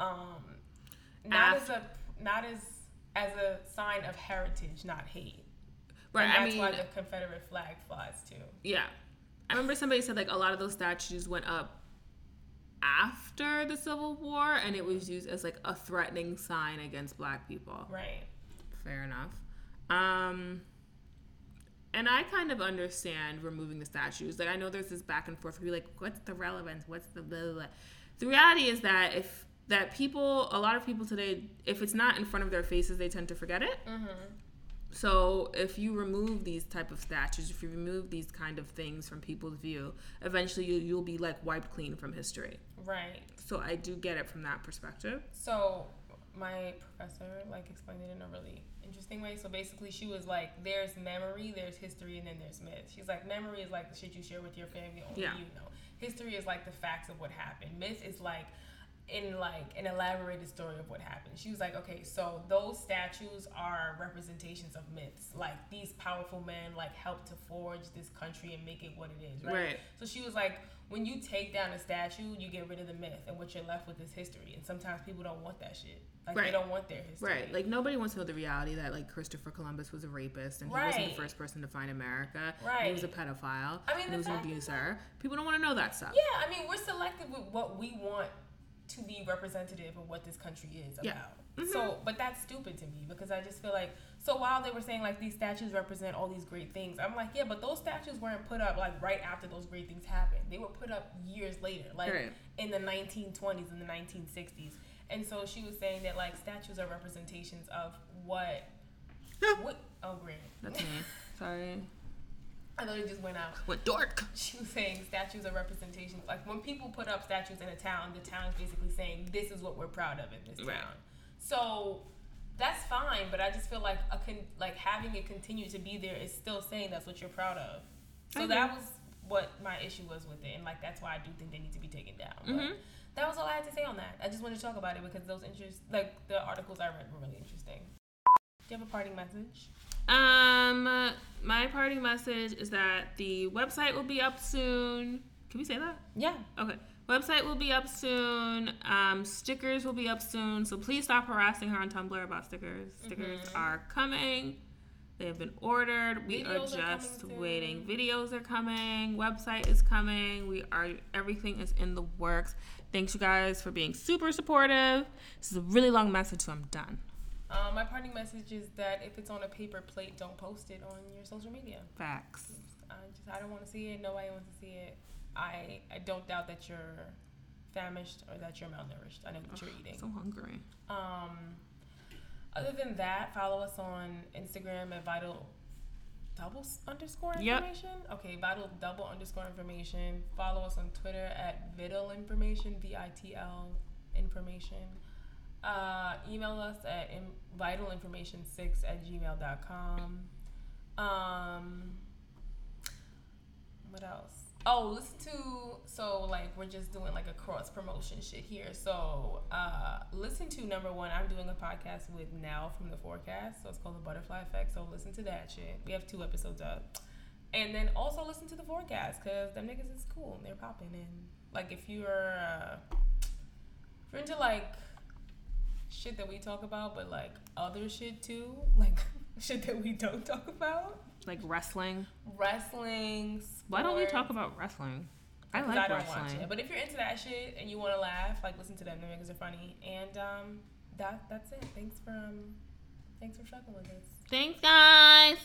[SPEAKER 2] um, not as a not as as a sign of heritage, not hate.
[SPEAKER 1] right.
[SPEAKER 2] And
[SPEAKER 1] I
[SPEAKER 2] that's
[SPEAKER 1] mean,
[SPEAKER 2] why the Confederate flag flies too.
[SPEAKER 1] yeah. I remember somebody said like a lot of those statues went up after the Civil War, and it was used as like a threatening sign against Black people.
[SPEAKER 2] Right.
[SPEAKER 1] Fair enough. Um, and I kind of understand removing the statues. Like I know there's this back and forth. You're like, what's the relevance? What's the blah, blah, blah. The reality is that if that people, a lot of people today, if it's not in front of their faces, they tend to forget it.
[SPEAKER 2] Mm-hmm.
[SPEAKER 1] So if you remove these type of statues, if you remove these kind of things from people's view, eventually you, you'll be like wiped clean from history.
[SPEAKER 2] Right.
[SPEAKER 1] So I do get it from that perspective.
[SPEAKER 2] So my professor like explained it in a really interesting way. So basically, she was like, "There's memory, there's history, and then there's myth." She's like, "Memory is like the shit you share with your family, only
[SPEAKER 1] Yeah.
[SPEAKER 2] you know. History is like the facts of what happened. Myth is like." In like an elaborated story of what happened, she was like, "Okay, so those statues are representations of myths. Like these powerful men like helped to forge this country and make it what it is, right?
[SPEAKER 1] Right.
[SPEAKER 2] So she was like, when you take down a statue, you get rid of the myth, and what you're left with is history. And sometimes people don't want that shit. Like
[SPEAKER 1] Right.
[SPEAKER 2] they don't want their history.
[SPEAKER 1] Right. Like nobody wants to know the reality that like Christopher Columbus was a rapist and he wasn't the first person to find America.
[SPEAKER 2] Right.
[SPEAKER 1] he was a pedophile.
[SPEAKER 2] I mean,
[SPEAKER 1] he was an abuser. People don't want to know that stuff.
[SPEAKER 2] yeah, I mean, we're selective with what we want to be representative of what this country is about.
[SPEAKER 1] Yeah. Mhm.
[SPEAKER 2] So, but that's stupid to me because I just feel like so while they were saying like these statues represent all these great things, I'm like, yeah, but those statues weren't put up like right after those great things happened. They were put up years later, like
[SPEAKER 1] Right.
[SPEAKER 2] in the 1920s and the 1960s. And so she was saying that like statues are representations of what what oh great.
[SPEAKER 1] That's me. Sorry.
[SPEAKER 2] I thought it just went out.
[SPEAKER 1] What dork?
[SPEAKER 2] She was saying statues are representations. Like when people put up statues in a town, the town is basically saying this is what we're proud of in this town. So that's fine, but I just feel like a con- like having it continue to be there is still saying that's what you're proud of. So
[SPEAKER 1] I
[SPEAKER 2] that was what my issue was with it, and like that's why I do think they need to be taken down.
[SPEAKER 1] Mhm.
[SPEAKER 2] That was all I had to say on that. I just wanted to talk about it because those interest like the articles I read were really interesting. Do you have a parting message?
[SPEAKER 1] Um, my parting message is that the website will be up soon. Can we say that?
[SPEAKER 2] Yeah.
[SPEAKER 1] Okay. Website will be up soon. Um, stickers will be up soon. So please stop harassing her on Tumblr about stickers. Stickers
[SPEAKER 2] Mhm.
[SPEAKER 1] are coming. They have been ordered. We
[SPEAKER 2] Videos
[SPEAKER 1] are
[SPEAKER 2] are
[SPEAKER 1] just
[SPEAKER 2] coming
[SPEAKER 1] waiting. Videos are coming. Website is coming. We are everything is in the works. Thanks you guys for being super supportive. This is a really long message, so I'm done.
[SPEAKER 2] Um, my parting message is that if it's on a paper plate, don't post it on your social media.
[SPEAKER 1] Facts.
[SPEAKER 2] I just I don't want to see it. Nobody wants to see it. I I don't doubt that you're famished or that you're malnourished. I know what you're eating.
[SPEAKER 1] So hungry.
[SPEAKER 2] Um, other than that, follow us on Instagram at vital double underscore
[SPEAKER 1] Yep.
[SPEAKER 2] information. Okay, vital double underscore information. Follow us on Twitter at vital information. V I T L information. Uh, email us at in, vitalinformation6 at gmail.com. Um, what else? Oh, listen to so like we're just doing like a cross promotion shit here. So uh listen to number one, I'm doing a podcast with Now from the Forecast. So it's called the Butterfly Effect. So listen to that shit. We have two episodes up. And then also listen to the forecast because them niggas is cool and they're popping and like if you're uh if you're into like shit that we talk about but like other shit too, like shit that we don't talk about.
[SPEAKER 1] Like wrestling.
[SPEAKER 2] Wrestling.
[SPEAKER 1] Why don't we talk about wrestling? I like
[SPEAKER 2] I don't watch
[SPEAKER 1] wrestling.
[SPEAKER 2] it. But if you're into that shit and you want to laugh, like listen to them. The niggas are funny. And um, that that's it. Thanks for um, thanks for fucking with us.
[SPEAKER 1] Thanks, guys.